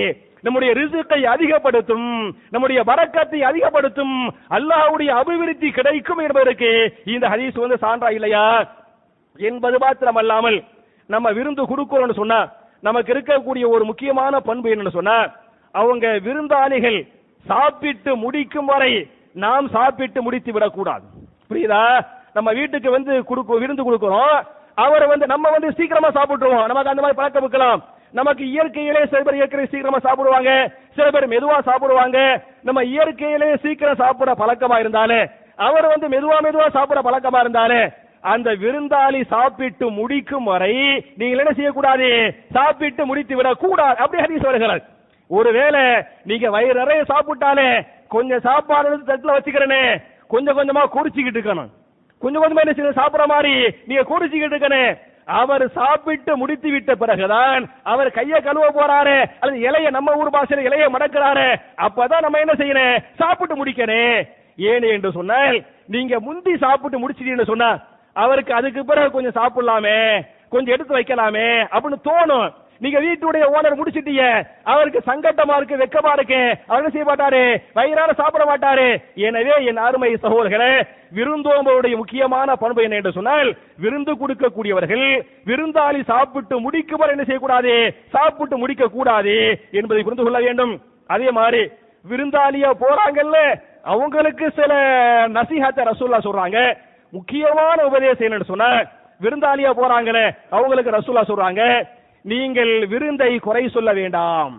நம்முடைய ரிசுக்கை அதிகப்படுத்தும் நம்முடைய வரக்கத்தை அதிகப்படுத்தும் அல்லாஹ்வுடைய அபிவிருத்தி கிடைக்கும் என்பதற்கு இந்த ஹதீஸ் வந்து சான்றா இல்லையா? என்பது மாத்திரம் அல்லாமல் நம்ம விருந்து கொடுக்கிறோம்னு சொன்னா நமக்கு இருக்கக்கூடிய ஒரு முக்கியமான பண்பு என்னன்னு சொன்னா அவங்க விருந்தாளிகள் சாப்பிட்டு முடிக்கும் வரை நாம் சாப்பிட்டு முடித்து விடக்கூடாது. புரியுதா? நம்ம வீட்டுக்கு வந்து கொடுக்க விருந்து கொடுக்கிறோம் அவர் வந்து நம்ம வந்து சீக்கிரமா சாப்பிட்டுருவோம். நமக்கு அந்த மாதிரி பழக்கம் இருக்கலாம். நமக்கு இயற்கையிலே சில பேர் இயற்கை சீக்கிரமா சாப்பிடுவாங்க. சில பேர் மெதுவா சாப்பிடுவாங்க. நம்ம இயற்கையிலே சீக்கிரம் சாப்பிட பழக்கமா இருந்தாலே அவர் வந்து மெதுவா மெதுவா சாப்பிட பழக்கமா இருந்தாலே அந்த விருந்தாளி சாப்பிட்டு முடிக்கும் வரை நீங்கள் என்ன செய்யக்கூடாது? சாப்பிட்டு முடித்து விட கூடாது அப்படி ஹரிஸ் வருகிறார் ஒருவேளை நீங்க வயிறு நிறைய சாப்பிட்டாலே கொஞ்சம் சாப்பாடு தட்டுல வச்சுக்கிறனே கொஞ்சம் கொஞ்சமா குடிச்சுக்கிட்டு இருக்கணும். கொஞ்சம் கொஞ்சமா என்ன செய்ய சாப்பிடுற மாதிரி நீங்க குடிச்சுக்கிட்டு இருக்கணும். அவர் சாப்பிட்டு முடித்து விட்ட பிறகுதான் அவர் கையை கழுவ போறாரு அல்லது இலைய நம்ம ஊர் பாஷையில இலைய மடக்கிறாரு அப்பதான் நம்ம என்ன செய்யணும்? சாப்பிட்டு முடிக்கணும் ஏன் என்று சொன்னால் நீங்க முந்தி சாப்பிட்டு முடிச்சிட்டீங்கன்னு சொன்னா அவருக்கு அதுக்கு பிறகு கொஞ்சம் சாப்பிடலாமே கொஞ்சம் எடுத்து வைக்கலாமே அப்படின்னு தோணும். நீங்க வீட்டுடைய ஓனர் முடிச்சிட்டீங்க. அவருக்கு சங்கட்டமா இருக்கு வெக்கமா இருக்கு. அவர் என்ன செய்ய மாட்டாரு? வயிறால சாப்பிட மாட்டாரு. எனவே என் அருமை சகோதரர்களே விருந்தோம்பருடைய முக்கியமான பண்பு என்ன என்று சொன்னால் விருந்து கொடுக்கக்கூடியவர்கள் விருந்தாளி சாப்பிட்டு முடிக்கும் வரை என்ன செய்யக்கூடாது? சாப்பிட்டு முடிக்க கூடாது என்பதை புரிந்து கொள்ள வேண்டும். அதே மாதிரி விருந்தாளியா போறாங்கல்ல அவங்களுக்கு சில நசிஹத்தை ரசூல்லா சொல்றாங்க. முக்கியமான உபதேசம் என்னன்னு சொன்ன விருந்தாளியா போறாங்களே அவங்களுக்கு ரசூல்லா சொல்றாங்க நீங்கள் விருந்தை குறை சொல்ல வேண்டாம்.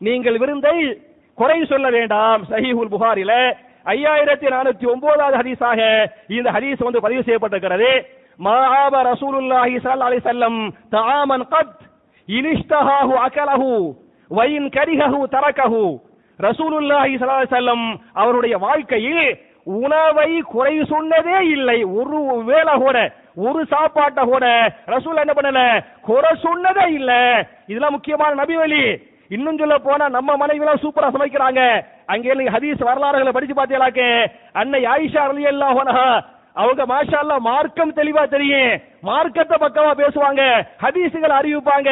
நீங்கள் விருந்தை குறை சொல்ல வேண்டாம். சஹீஹுல் புகாரில ஐயாயிரத்தி நானூத்தி ஒன்பதாவது ஹதீஸாக இந்த ஹதீஸ் வந்து பதிவு செய்யப்பட்டிருக்கிறது. மாஹாப ரசூலுல்லாஹி ஸல்லல்லாஹு அலைஹி வஸல்லம் தஆமன் கத் இனிஷ்தஹாஹு அகலஹு வயின் கரிஹஹு தரகஹு ரசூலுல்லாஹி ஸல்லல்லாஹு அலைஹி வஸல்லம் அவருடைய வாழ்க்கையில் உணவை குறை சொன்னதே இல்லை. ஒரு வேளை கூட ஒரு சாப்பாட்டை கூட ரசூல் என்ன பண்ணல? குறை சொன்னதே இல்ல. இதெல்லாம் முக்கியமான நபி வழி. இன்னும் சொல்ல போனா நம்ம மனைவி எல்லாம் சூப்பரா சமைக்கிறாங்க. அங்கே நீங்க ஹதீஸ் வரலாறுகளை படிச்சு பார்த்தீங்களாக்கு அன்னை ஆயிஷா ரலியல்லாஹு போனா அவங்க மாஷா மார்க்கம் தெளிவா தெரியும். மார்க்கத்தை பக்கமா பேசுவாங்க. ஹதீசுகள் அறிவிப்பாங்க.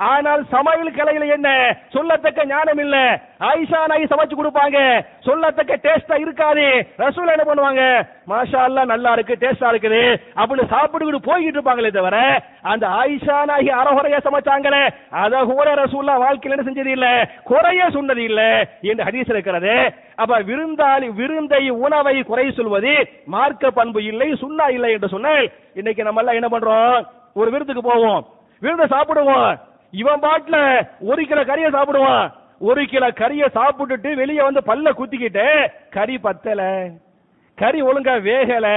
ஆனால் சமையல் கலையில என்ன? சொல்லத்தக்க ஞானம் இல்ல ஆயிஷா நாய் சமைச்சு கொடுப்பாங்க. சொல்லத்தக்க டேஸ்டா இருக்காது. ரசூல் என்ன பண்ணுவாங்க? மாஷா நல்லா இருக்கு டேஸ்டா இருக்குது. அப்படின்னு சாப்பிட்டுக்கிட்டு போய்கிட்டு இருப்பாங்களே தவிர அந்த ஆயிஷா நாயி அறகுறையா சமைச்சாங்களே அத கூட ரசூல்லா வாழ்க்கையில என்ன செஞ்சது இல்ல? குறைய சொன்னது இல்ல. என்று ஹதீஸ் இருக்கிறது. அப்ப விருந்தாளி விருந்தை உணவை குறை சொல்வது மார்க்க பண்பு இல்லை சுண்ணா இல்லை என்று சொன்னால் இன்னைக்கு நம்ம எல்லாம் என்ன பண்றோம்? ஒரு விருந்துக்கு போவோம். விருந்த சாப்பிடுவோம். இவன் பாட்டுல ஒரு கிலோ கறியை சாப்பிடுவான். ஒரு கிலோ கறியை சாப்பிட்டுட்டு வெளியே வந்து பல்ல குத்திக்கிட்டு கறி பத்தல. கறி ஒழுங்கா வேகல.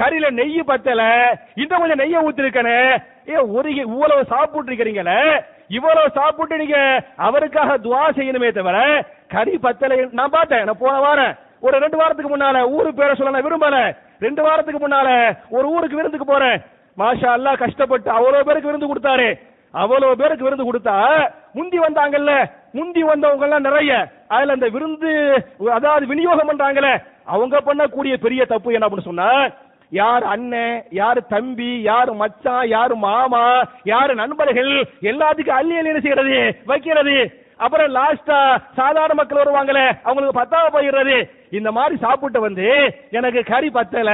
கறியில நெய் பத்தல. இன்னும் கொஞ்சம் நெய்ய ஊத்திருக்கனே. ஏ ஒரு இவ்வளவு சாப்பிட்டு இருக்கிறீங்களே இவ்வளவு சாப்பிட்டு நீங்க அவருக்காக துவா செய்யணுமே தவிர கறி பத்தல. நான் பார்த்தேன் நான் போன வாரம். ஒரு ரெண்டு வாரத்துக்கு முன்னால ஊரு பேரை சொல்ல நான் விரும்பல. ரெண்டு வாரத்துக்கு முன்னால ஒரு ஊருக்கு விருந்துக்கு போறேன். மாஷா அல்லா கஷ்டப்பட்டு அவ்வளவு பேருக்கு விருந்து கொடுத்தாரு. அவ்வளவு பேருக்கு விருந்து கொடுத்தா முந்தி வந்தாங்கல்ல முந்தி வந்தவங்க எல்லாம் நிறைய. அதுல அந்த விருந்து அதாவது விநியோகம் பண்றாங்கல்ல அவங்க பண்ணக்கூடிய பெரிய தப்பு என்ன அப்படின்னு சொன்னா யார் அண்ணன் யார் தம்பி யார் மச்சான் யார் மாமா யார் நண்பர்கள் எல்லாத்துக்கும் அள்ளி அள்ளி என்ன செய்யறது வைக்கிறது. அப்புறம் லாஸ்டா சாதாரண மக்கள் வருவாங்களே அவங்களுக்கு பத்தாவது போயிடுறது. இந்த மாதிரி சாப்பிட்டு வந்து எனக்கு கறி பத்தல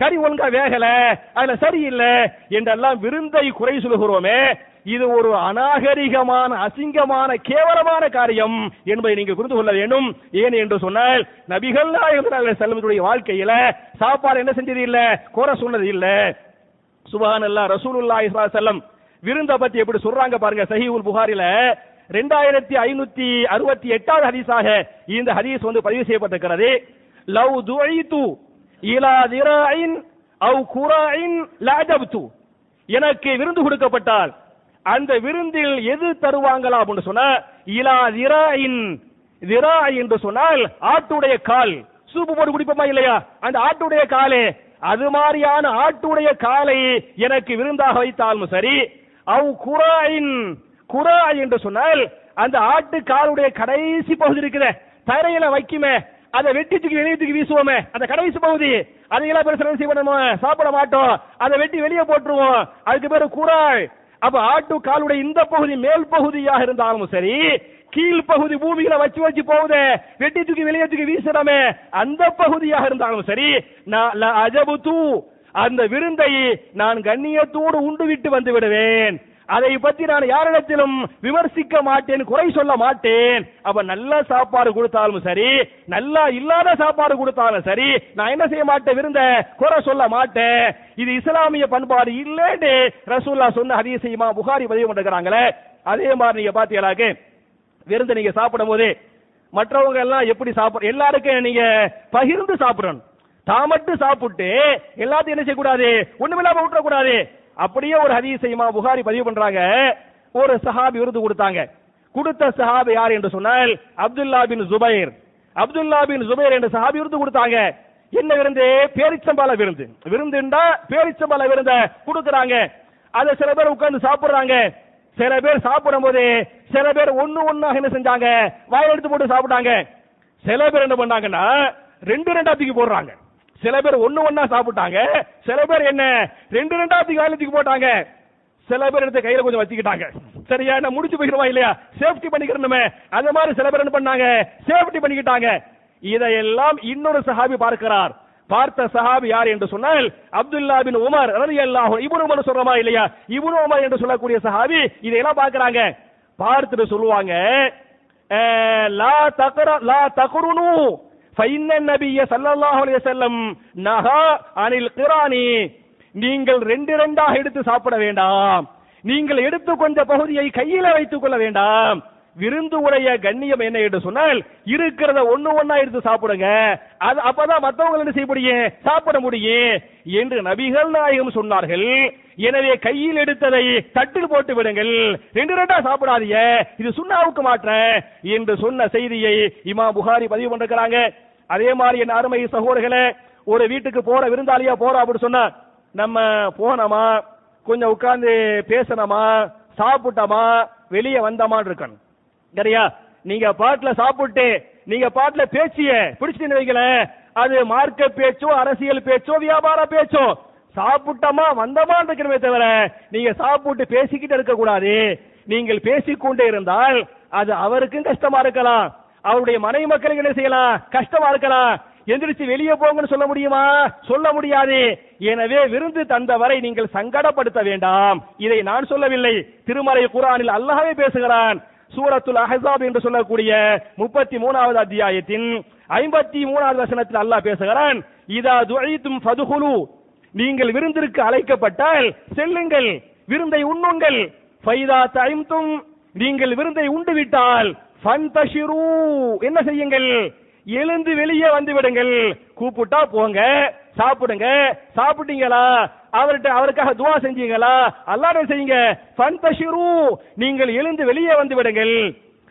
கறி ஒழுங்கா வேகல அதுல சரியில்லை என்றெல்லாம் விருந்தை குறை சொல்லுகிறோமே இது ஒரு அநாகரிகமான அசிங்கமான கேவலமான காரியம் என்பதை நீங்கள் புரிந்து கொள்ள வேண்டும். ஏன் என்று சொன்னால் நபிகள் நாயகம் செல்வதுடைய வாழ்க்கையில சாப்பாடு என்ன செஞ்சது இல்ல? கோர சொன்னது இல்ல. சுபஹானல்லாஹ் அல்லா ரசூலுல்லா இஸ்லா செல்லம் விருந்த பத்தி எப்படி சொல்றாங்க பாருங்க. சஹிவுல் புகாரில ரெண்டாயிரத்தி ஐநூத்தி அறுபத்தி எட்டாவது ஹதீஸாக இந்த ஹதீஸ் வந்து பதிவு செய்யப்பட்டிருக்கிறது. லவ் துவைத்து இலா திராயின் அவ் குராயின் லாஜப்து எனக்கு விருந்து கொடுக்கப்பட்டால் அந்த விருந்தில் எது தருவாங்களா அப்படின்னு சொன்னா இலா திராயின் திரா என்று சொன்னால் ஆட்டுடைய கால். சூப்பு போட்டு குடிப்போமா இல்லையா? அந்த ஆட்டுடைய காலே. அது மாதிரியான ஆட்டுடைய காலை எனக்கு விருந்தாக வைத்தாலும் சரி அவ் குராயின் குரா என்று சொன்னால் அந்த ஆட்டு காலுடைய கடைசி பகுதி இருக்குதே தரையில வைக்குமே அதை வெட்டி தூக்கி வெளியே தூக்கி வீசுவோமே அந்த கடைசி பகுதி. அதையெல்லாம் பெருசா என்ன செய்ய சாப்பிட மாட்டோம். அதை வெட்டி வெளியே போட்டுருவோம். அதுக்கு பேரு குராய் அப்ப ஆட்டு காலுடைய இந்த பகுதி மேல் பகுதியாக இருந்தாலும் சரி கீழ் பகுதி பூமியில வச்சு வச்சு போகுதே வெட்டி தூக்கி வெளியே தூக்கி வீசுறமே அந்த பகுதியாக இருந்தாலும் சரி நான் ல அஜபுது அந்த விருந்தை நான் கண்ணியத்தோடு உண்டு விட்டு வந்து விடுவேன். அதை பத்தி நான் யாரிடத்திலும் விமர்சிக்க மாட்டேன் குறை சொல்ல மாட்டேன். அப்ப நல்ல சாப்பாடு கொடுத்தாலும் சரி நல்லா இல்லாத சாப்பாடு கொடுத்தாலும் சரி நான் என்ன செய்ய மாட்டேன் விருந்த குறை சொல்ல மாட்டேன். இது இஸ்லாமிய பண்பாடு இல்லைன்னு ரசூல்லா சொன்ன ஹதீஸையுமா புகாரி பதிவு பண்ணிருக்கிறாங்களே அதே மாதிரி நீங்க பாத்தீங்களாக்கு விருந்து நீங்க சாப்பிடும் போது மற்றவங்க எல்லாம் எப்படி சாப்பிட எல்லாருக்கும் நீங்க பகிர்ந்து சாப்பிடணும். தான் மட்டும் சாப்பிட்டு எல்லாத்தையும் என்ன செய்யக்கூடாது? ஒண்ணுமில்லாம விட்டுறக்கூடாது. அப்படியே ஒரு ஹதீஸ் இமாம் புகாரி பதிவு பண்றாங்க. ஒரு சஹாபி விருது கொடுத்தாங்க. கொடுத்த சஹாபி யார் என்று சொன்னால் அப்துல்லா பின் ஜுபைர். அப்துல்லா பின் ஜுபைர் என்ற சஹாபி விருது கொடுத்தாங்க. என்ன விருந்து? பேரிச்சம்பால விருந்து. விருந்துண்டா பேரிச்சம்பால விருந்த கொடுக்கறாங்க. அத சில பேர் உட்கார்ந்து சாப்பிடுறாங்க. சில பேர் சாப்பிடும் போது சில பேர் ஒண்ணு ஒண்ணாக என்ன செஞ்சாங்க? வாயில் எடுத்து போட்டு சாப்பிட்டாங்க. சில பேர் என்ன பண்ணாங்கன்னா ரெண்டு ரெண்டா தூக்கி போடுறாங்க. சில பேர் ஒண்ணு ஒன்னா சாப்பிட்டாங்க. சில பேர் என்ன ரெண்டு ரெண்டா காலேஜுக்கு தூக்கி போட்டாங்க. சில பேர் எடுத்து கையில கொஞ்சம் வச்சுக்கிட்டாங்க. சரியா நான் முடிச்சு போயிருவா இல்லையா? சேஃப்டி பண்ணிக்கிறணுமே அந்த மாதிரி சில பேர் என்ன பண்ணாங்க? சேஃப்டி பண்ணிக்கிட்டாங்க. இதையெல்லாம் இன்னொரு சஹாபி பார்க்கிறார். பார்த்த சஹாபி யார் என்று சொன்னால் அப்துல்லா பின் உமர் ரலியல்லாஹு இப்னு உமர் சொல்றமா இல்லையா? இப்னு உமர் என்று சொல்லக்கூடிய சஹாபி இதையெல்லாம் பார்க்கறாங்க. பார்த்துட்டு சொல்லுவாங்க லா தகர லா தக்ருனு. ஃபைன்ன நபிய சல்லல்லாஹு அலைஹி வஸல்லம் நஹா அனில் கிரானி நீங்கள் ரெண்டு ரெண்டாக எடுத்து சாப்பிட வேண்டாம். நீங்கள் எடுத்துக்கொண்ட பகுதியை கையில வைத்துக் கொள்ள வேண்டாம். விருந்து உடைய கண்ணியம் என்ன என்று சொன்னால் இருக்கிறத ஒண்ணு ஒன்னா எடுத்து சாப்பிடுங்க. அது அப்பதான் மற்றவங்க என்ன செய்ய முடியும்? சாப்பிட முடியும் என்று நபிகள் நாயகம் சொன்னார்கள். எனவே கையில் எடுத்ததை தட்டில் போட்டு விடுங்கள். ரெண்டு ரெண்டா சாப்பிடாதீங்க. இது சுண்ணாவுக்கு மாற்ற என்று சொன்ன செய்தியை இமா புகாரி பதிவு பண்ணிருக்கிறாங்க. அதே மாதிரி என் அருமை சகோதரர்களே ஒரு வீட்டுக்கு போற விருந்தாளியா போறோம் அப்படின்னு சொன்னா நம்ம போனோமா? கொஞ்சம் உட்கார்ந்து பேசணுமா? சாப்பிட்டோமா? வெளியே வந்தோமான்னு இருக்கணும். சரியா? நீங்க பாட்டுல சாப்பிட்டு நீங்க பாட்டுல பேச்சிய பிடிச்சிட்டு வைக்கல அது மார்க்க பேச்சோ அரசியல் பேச்சோ வியாபார பேச்சோ சாப்பிட்டமா வந்தமா இருக்கணுமே தவிர நீங்க சாப்பிட்டு பேசிக்கிட்டு இருக்க கூடாது நீங்கள் பேசிக்கொண்டே இருந்தால் அது அவருக்கும் கஷ்டமா இருக்கலாம். அவருடைய மனைவி மக்களுக்கு என்ன செய்யலாம்? கஷ்டமா இருக்கலாம். எந்திரிச்சு வெளியே போங்கன்னு சொல்ல முடியுமா? சொல்ல முடியாது. எனவே விருந்து தந்தவரை நீங்கள் சங்கடப்படுத்த வேண்டாம். இதை நான் சொல்லவில்லை. திருமலை குரானில் அல்லாஹ்வே பேசுகிறான். சூரத்துல் அஹசாப் என்று சொல்லக்கூடிய முப்பத்தி மூணாவது அத்தியாயத்தின் ஐம்பத்தி மூணாவது வசனத்தில் அல்லாஹ் பேசுகிறான். இதா துழைத்தும் ஃபதுகுலு. நீங்கள் விருந்திற்கு அழைக்கப்பட்டால் செல்லுங்கள். விருந்தை உண்ணுங்கள். ஃபைதா தைம்தும் நீங்கள் விருந்தை உண்டு விட்டால் ஃபன்தஷிரு என்ன செய்யுங்கள்? எழுந்து வெளியே வந்து விடுங்கள் கூப்பிட்டா போங்க சாப்பிடுங்க. சாப்பிட்டீங்களா? அவர்கிட்ட அவருக்காக துவா செஞ்சீங்களா? அல்லாட செய்யுங்க. ஃபன்தஷிரு நீங்கள் எழுந்து வெளியே வந்து விடுங்கள்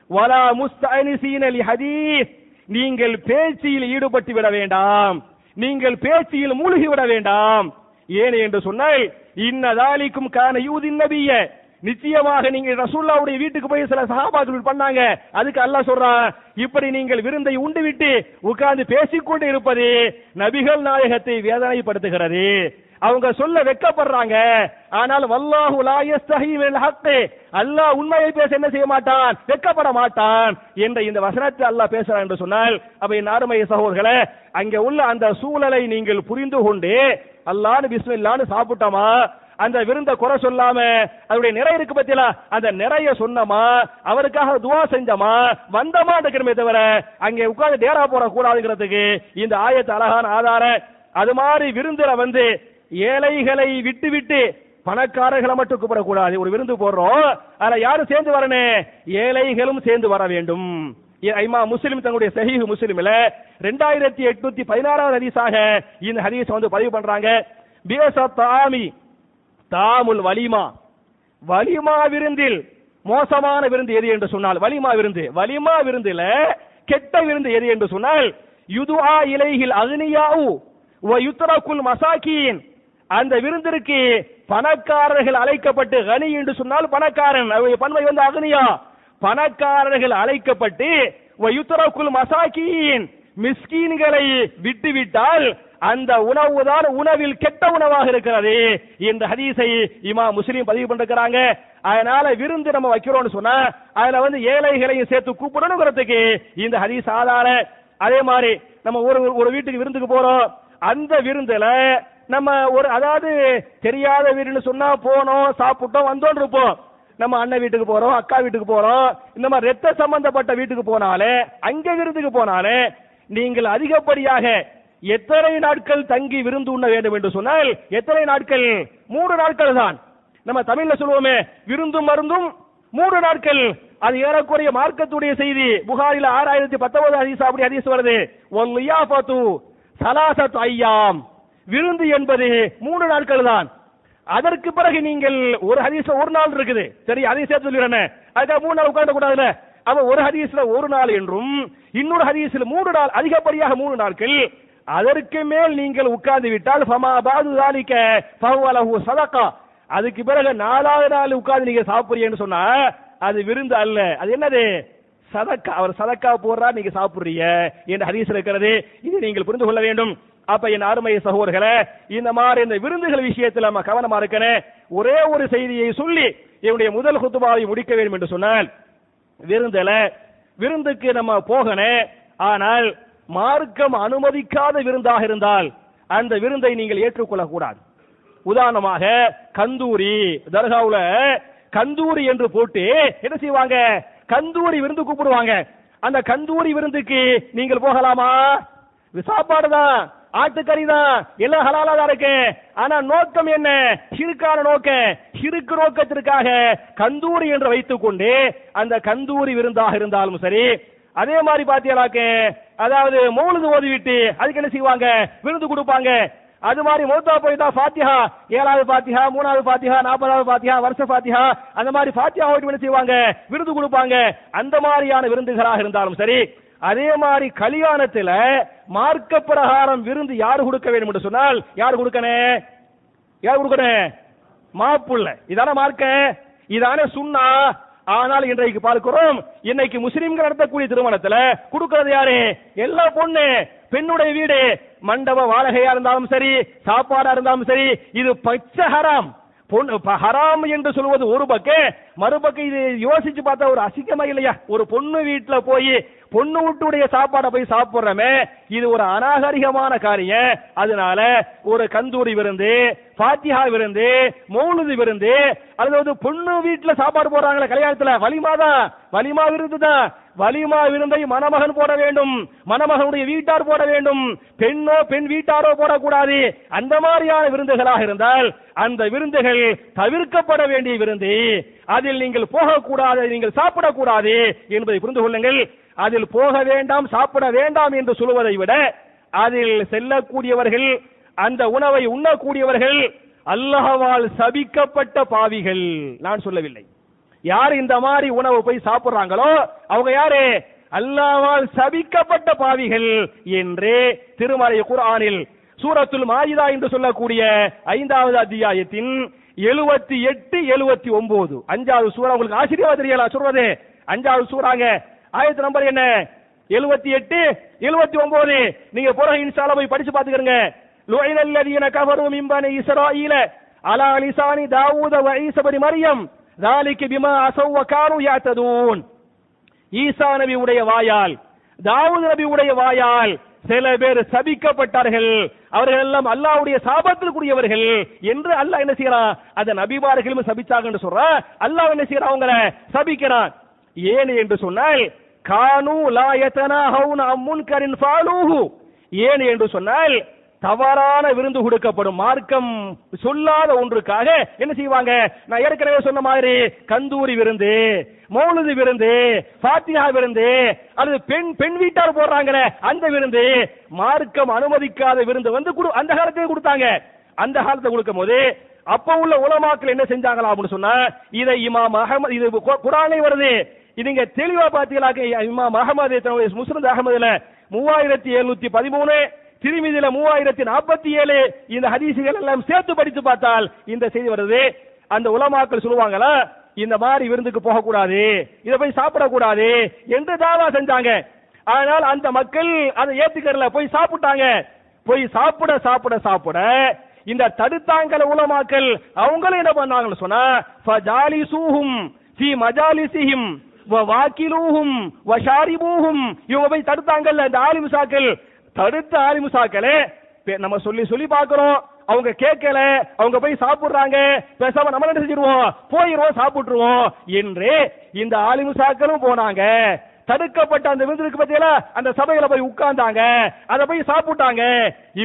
வலா முஸ்தஅனிசீன லி ஹதீஸ். நீங்கள் பேச்சியில் ஈடுபட்டு விட வேண்டாம். நீங்கள் பேச்சியில் மூழ்கி விட வேண்டாம். ஏன் என்று சொன்னால் இன்னதாலிக்கும் கான யூதின் நபிய. நிச்சயமாக நீங்க ரசூல்லாவுடைய வீட்டுக்கு போய் சில சகாபாக்கள் பண்ணாங்க. அதுக்கு அல்லாஹ் சொல்றான் இப்படி நீங்கள் விருந்தை உண்டு விட்டு உட்கார்ந்து பேசிக்கொண்டு இருப்பது நபிகள் நாயகத்தை வேதனைப்படுத்துகிறது. அவங்க சொல்ல வெட்கப்படுறாங்க ஆனால் வல்லாஹு லா ஹக்கு. அல்லாஹ் உண்மையை பேச என்ன செய்ய மாட்டான்? வெட்கப்பட மாட்டான் என்ற இந்த வசனத்தை அல்லாஹ் பேசுறான் என்று சொன்னால் அப்ப என் அருமை சகோதரர்களே அங்க உள்ள அந்த சூழலை நீங்கள் புரிந்து கொண்டு அல்லான்னு பிஸ்மில்லான்னு சாப்பிட்டோமா? அந்த விருந்த குறை சொல்லாம அதனுடைய நிறை இருக்கு பத்தியா அந்த நிறைய சொன்னமா அவருக்காக துவா செஞ்சமா வந்தமா இருக்கிறமே தவிர அங்கே உட்கார்ந்து டேரா போட கூடாதுங்கிறதுக்கு இந்த ஆயத்து அழகான ஆதாரம் அது மாதிரி விருந்துல வந்து ஏழைகளை விட்டு விட்டு பணக்காரர்களை மட்டும் கூப்பிடக்கூடாது. ஒரு விருந்து போடுறோம் அதுல யாரும் சேர்ந்து வரனே? ஏழைகளும் சேர்ந்து வர வேண்டும். ஐமா முஸ்லிம் தங்களுடைய சஹீஹ் முஸ்லிம்ல ரெண்டாயிரத்தி எட்நூத்தி பதினாறாவது ஹதீஸாக இந்த ஹதீஸ் வந்து பதிவு பண்றாங்க. பியச தாமி தாமுல் வலிமா. வலிமா விருந்தில் மோசமான விருந்து எது என்று சொன்னால் வலிமா விருந்து. வலிமா விருந்துல கெட்ட விருந்து எது என்று சொன்னால் யுதுஆ இலைஹில் அக்னியாவு வ யுத்ரகுல் மசாக்கீன் அந்த விருந்திற்கு பணக்காரர்கள் அழைக்கப்பட்டு கனி என்று சொன்னால் பணக்காரன் அவருடைய பன்மை வந்து அக்னியா. பணக்காரர்கள் அழைக்கப்பட்டு வ யுத்ரகுல் மசாக்கீன் மிஸ்கீன்களை விட்டுவிட்டால் அந்த உணவு தான் உணவில் கெட்ட உணவாக இருக்கிறது. இந்த ஹதீஸை இமா முஸ்லீம் பதிவு பண்றாங்க அதனால விருந்து நம்ம வைக்கிறோம்னு சொன்னா அதுல வந்து ஏழைகளையும் சேர்த்து கூப்பிடணுங்கிறதுக்கு இந்த ஹதீஸ் ஆதார. அதே மாதிரி நம்ம ஒரு ஒரு வீட்டுக்கு விருந்துக்கு போறோம். அந்த விருந்துல நம்ம ஒரு அதாவது தெரியாத வீடுன்னு சொன்னா போனோம் சாப்பிட்டோம் வந்தோம் இருப்போம். நம்ம அண்ணன் வீட்டுக்கு போறோம் அக்கா வீட்டுக்கு போறோம். இந்த மாதிரி ரத்த சம்பந்தப்பட்ட வீட்டுக்கு போனாலே அங்க விருந்துக்கு போனாலே நீங்கள் அதிகப்படியாக எத்தனை நாட்கள் தங்கி விருந்து உண்ண வேண்டும் என்று சொன்னால் எத்தனை நாட்கள்? மூன்று நாட்கள் தான். நம்ம தமிழ்ல சொல்லுவோமே விருந்தும் மருந்தும் மூன்று நாட்கள். அது ஏறக்குறைய மார்க்கத்துடைய செய்தி. புகாரில ஆறாயிரத்தி பத்தொன்பது ஹதீஸ் அப்படி ஹதீஸ் வருது. ஒல் லியாஃபத்து சலாசத் ஐயாம். விருந்து என்பது மூணு நாட்கள் தான். அதற்கு பிறகு நீங்கள் ஒரு ஹதீஸ் ஒரு நாள் இருக்குது. சரி அதை சேர்த்து சொல்லிடுறேன். அதுக்காக மூணு நாள் உட்கார்ந்த கூடாதுல அவன் ஒரு ஹதீஸ்ல ஒரு நாள் என்றும் இன்னொரு ஹதீஸ்ல மூணு நாள் அதிகப்படியாக மூணு நாட்கள் அதற்கு மேல் நீங்கள் உட்கார்ந்து விட்டால் ஃபமா பாது தாலிக்க ஃபஹுவலஹு சதகா. அதுக்கு பிறகு நாலாவது நாள் உட்கார்ந்து நீங்க சாப்பிடுறீங்கன்னு சொன்னா அது விருந்து அல்ல. அது என்னது? சதக்கா. அவர் சதக்கா போடுறா நீங்க சாப்பிடுறீங்க என்று ஹதீஸ்ல இருக்கிறது. இது நீங்கள் புரிந்து கொள்ள வேண்டும். அப்ப என் அருமை சகோதரர்களே இந்த மாதிரி இந்த விருந்துகள் விஷயத்தில் நம்ம கவனமா இருக்கணும். ஒரே ஒரு செய்தியை சொல்லி என்னுடைய முதல் குத்துபாவை முடிக்க வேண்டும் என்று சொன்னால் விருந்துல விருந்துக்கு நம்ம போகணும். ஆனால் மார்க்கம் அனுமதிக்காத விருந்தாக இருந்தால் அந்த விருந்தை நீங்கள் ஏற்றுக்கொள்ள கூடாது உதாரணமாக கந்தூரி தர்காவுல கந்தூரி என்று போட்டு என்ன செய்வாங்க? கந்தூரி விருந்து கூப்பிடுவாங்க. அந்த கந்தூரி விருந்துக்கு நீங்கள் போகலாமா? சாப்பாடு தான் ஆட்டுக்கறி தான் எல்லாம் ஹலாலா தான் இருக்கு. ஆனா நோக்கம் என்ன? சிறுக்கான நோக்கம் சிறுக்கு நோக்கத்திற்காக கந்தூரி என்று வைத்துக் கொண்டு அந்த கந்தூரி விருந்தாக இருந்தாலும் சரி அதே மாதிரி பாத்தீங்களாக்கு அதாவது மூலது ஓதிவிட்டு அதுக்கு என்ன செய்வாங்க? விருந்து கொடுப்பாங்க. அது மாதிரி மௌத்தா போயிட்டா ஃபாத்திஹா ஏழாவது ஃபாத்திஹா மூணாவது ஃபாத்திஹா நாற்பதாவது ஃபாத்திஹா வருஷ ஃபாத்திஹா அந்த மாதிரி ஃபாத்திஹா ஓட்டி என்ன செய்வாங்க? விருந்து கொடுப்பாங்க. அந்த மாதிரியான விருந்துகளாக இருந்தாலும் சரி அதே மாதிரி கல்யாணத்துல மார்க்க பிரகாரம் விருந்து யாரு கொடுக்க வேண்டும் என்று சொன்னால் யார் கொடுக்கணும் யார் கொடுக்கணும் மாப்புள்ள. இதான மார்க்க? இதான சுண்ணா? ஆனால் இன்றைக்கு பார்க்கிறோம் இன்னைக்கு முஸ்லிம்கள் நடத்தக்கூடிய திருமணத்துல கொடுக்கிறது யாரு? எல்லா பொண்ணு பெண்ணுடைய வீடு மண்டப வாடகையா இருந்தாலும் சரி சாப்பாடா இருந்தாலும் சரி இது பச்சை ஹராம். பொண்ணு ஹராம் என்று சொல்வது ஒரு பக்கம் மறுபக்கம் இது யோசிச்சு பார்த்தா ஒரு அசிங்கமா இல்லையா? ஒரு பொண்ணு வீட்டுல போய் பொண்ணு வீட்டுடைய சாப்பாடை போய் சாப்பிடுறமே இது ஒரு அநாகரிகமான காரியம். அதனால ஒரு கந்தூரி விருந்து பாத்தியா விருந்து மௌலுது விருந்து அதாவது பொண்ணு வீட்டுல சாப்பாடு போடுறாங்களே கல்யாணத்துல வலிமா தான் வலிமா விருந்து தான். வலிமா விருந்தை மணமகன் போட வேண்டும். மணமகனுடைய வீட்டார் போட வேண்டும். பெண்ணோ பெண் வீட்டாரோ போடக்கூடாது. அந்த மாதிரியான விருந்துகளாக இருந்தால் அந்த விருந்துகள் தவிர்க்கப்பட வேண்டிய விருந்து. அதில் நீங்கள் போகக்கூடாது நீங்கள் சாப்பிடக்கூடாது என்பதை புரிந்து கொள்ளுங்கள். அதில் போக வேண்டாம் சாப்பிட வேண்டாம் என்று சொல்வதை விட அதில் செல்லக்கூடியவர்கள் அந்த உணவை உண்ணக்கூடியவர்கள் அல்லாஹவால் சபிக்கப்பட்ட பாவிகள். நான் சொல்லவில்லை. யார் இந்த மாதிரி உணவு போய் சாப்பிடுறாங்களோ அவங்க யாரு? அல்லாவால் சபிக்கப்பட்ட பாவிகள் என்றே திருமலை குரானில் சூரத்துல் மாயிதா என்று சொல்லக்கூடிய ஐந்தாவது அத்தியாயத்தின் எழுபத்தி எட்டு எழுபத்தி ஒன்பது அஞ்சாவது சூறா உங்களுக்கு ஆச்சரியமா தெரியல? சொல்றது. அஞ்சாவது சூறாங்க. ஆயத்து நம்பர் என்ன எழுபத்தி எட்டு எழுபத்தி ஒன்பது நீங்க பிறகு இன்ஸ்டால போய் படிச்சு பாத்துக்கிறங்க لعن الذين كفروا من بني إسرائيل على لسان داوود وعيسى بن مريم ذلك بما عصوا وكانوا يعتدون ஈசா நபி உடைய வாயால் தாவூத் நபி உடைய வாயால் சில பேர் சபிக்கப்பட்டார்கள் அவர்கள் எல்லாம் அல்லாஹ்வுடைய சாபத்திற்குரியவர்கள் என்று அல்லாஹ் என்ன செய்யறான் அந்த நபிமார்களும் சபிச்சாங்கன்னு சொல்றான் அல்லாஹ் என்ன செய்யறான் அவங்கள சபிக்கிறான் ஏன் என்று சொன்னால் கானு லா ஹவுன் அம்முன்கரின் ஃபாலூஹு. ஏன் என்று சொன்னால் தவறான விருந்து கொடுக்கப்படும் மார்க்கம் சொல்லாத ஒன்றுக்காக என்ன செய்வாங்க? நான் ஏற்கனவே சொன்ன மாதிரி கந்தூரி விருந்து மௌலது விருந்து பாத்தியா விருந்து அல்லது பெண் பெண் வீட்டார் போடுறாங்களே அந்த விருந்து மார்க்கம் அனுமதிக்காத விருந்து வந்து குடு- அந்த காலத்திலே கொடுத்தாங்க. அந்த காலத்தை கொடுக்கும் போது அப்ப உள்ள உலமாக்கள் என்ன செஞ்சாங்களா அப்படின்னு சொன்னா இதை இமாம் அகமது இது குரானை வருது இதுங்க தெளிவா பாத்தீங்களாக்க இமாம் மஹமது முஸ்லிம் அகமதுல மூவாயிரத்தி எழுநூத்தி பதிமூணு திருமிதியில மூவாயிரத்தி நாற்பத்தி ஏழு இந்த ஹதீசுகள் எல்லாம் சேர்த்து படித்து பார்த்தால் இந்த செய்தி வருது. அந்த உலமாக்கள் சொல்லுவாங்களா இந்த மாதிரி விருந்துக்கு போகக்கூடாது இதை போய் சாப்பிடக்கூடாது என்று தாவா செஞ்சாங்க. ஆனால் அந்த மக்கள் அதை ஏத்துக்கறல போய் சாப்பிட்டாங்க. போய் சாப்பிட சாப்பிட சாப்பிட இந்த தடுத்தாங்கல உலமாக்கள் அவங்களும் என்ன பண்ணாங்கன்னு சொன்னா ஃபஜாலிசூஹும் ஃபி மஜாலிசிஹிம். வாக்கிலூஹும் வஷாரிபூஹும் இவங்க போய் தடுத்தாங்கல்ல இந்த ஆலிமுசாக்கள்? தடுத்த ஆலிமுசாக்களே பே- நம்ம சொல்லி சொல்லி பார்க்கிறோம். அவங்க கேட்கல அவங்க போய் சாப்பிடுறாங்க. பேசாம நம்ம என்ன செஞ்சிருவோம்? போயிருவோம் சாப்பிட்டுருவோம். என்று இந்த ஆலிமுசாக்களும் போனாங்க. தடுக்கப்பட்ட அந்த விருந்துக்கு பத்தியில அந்த சபையில போய் உட்கார்ந்தாங்க. அதை போய் சாப்பிட்டாங்க.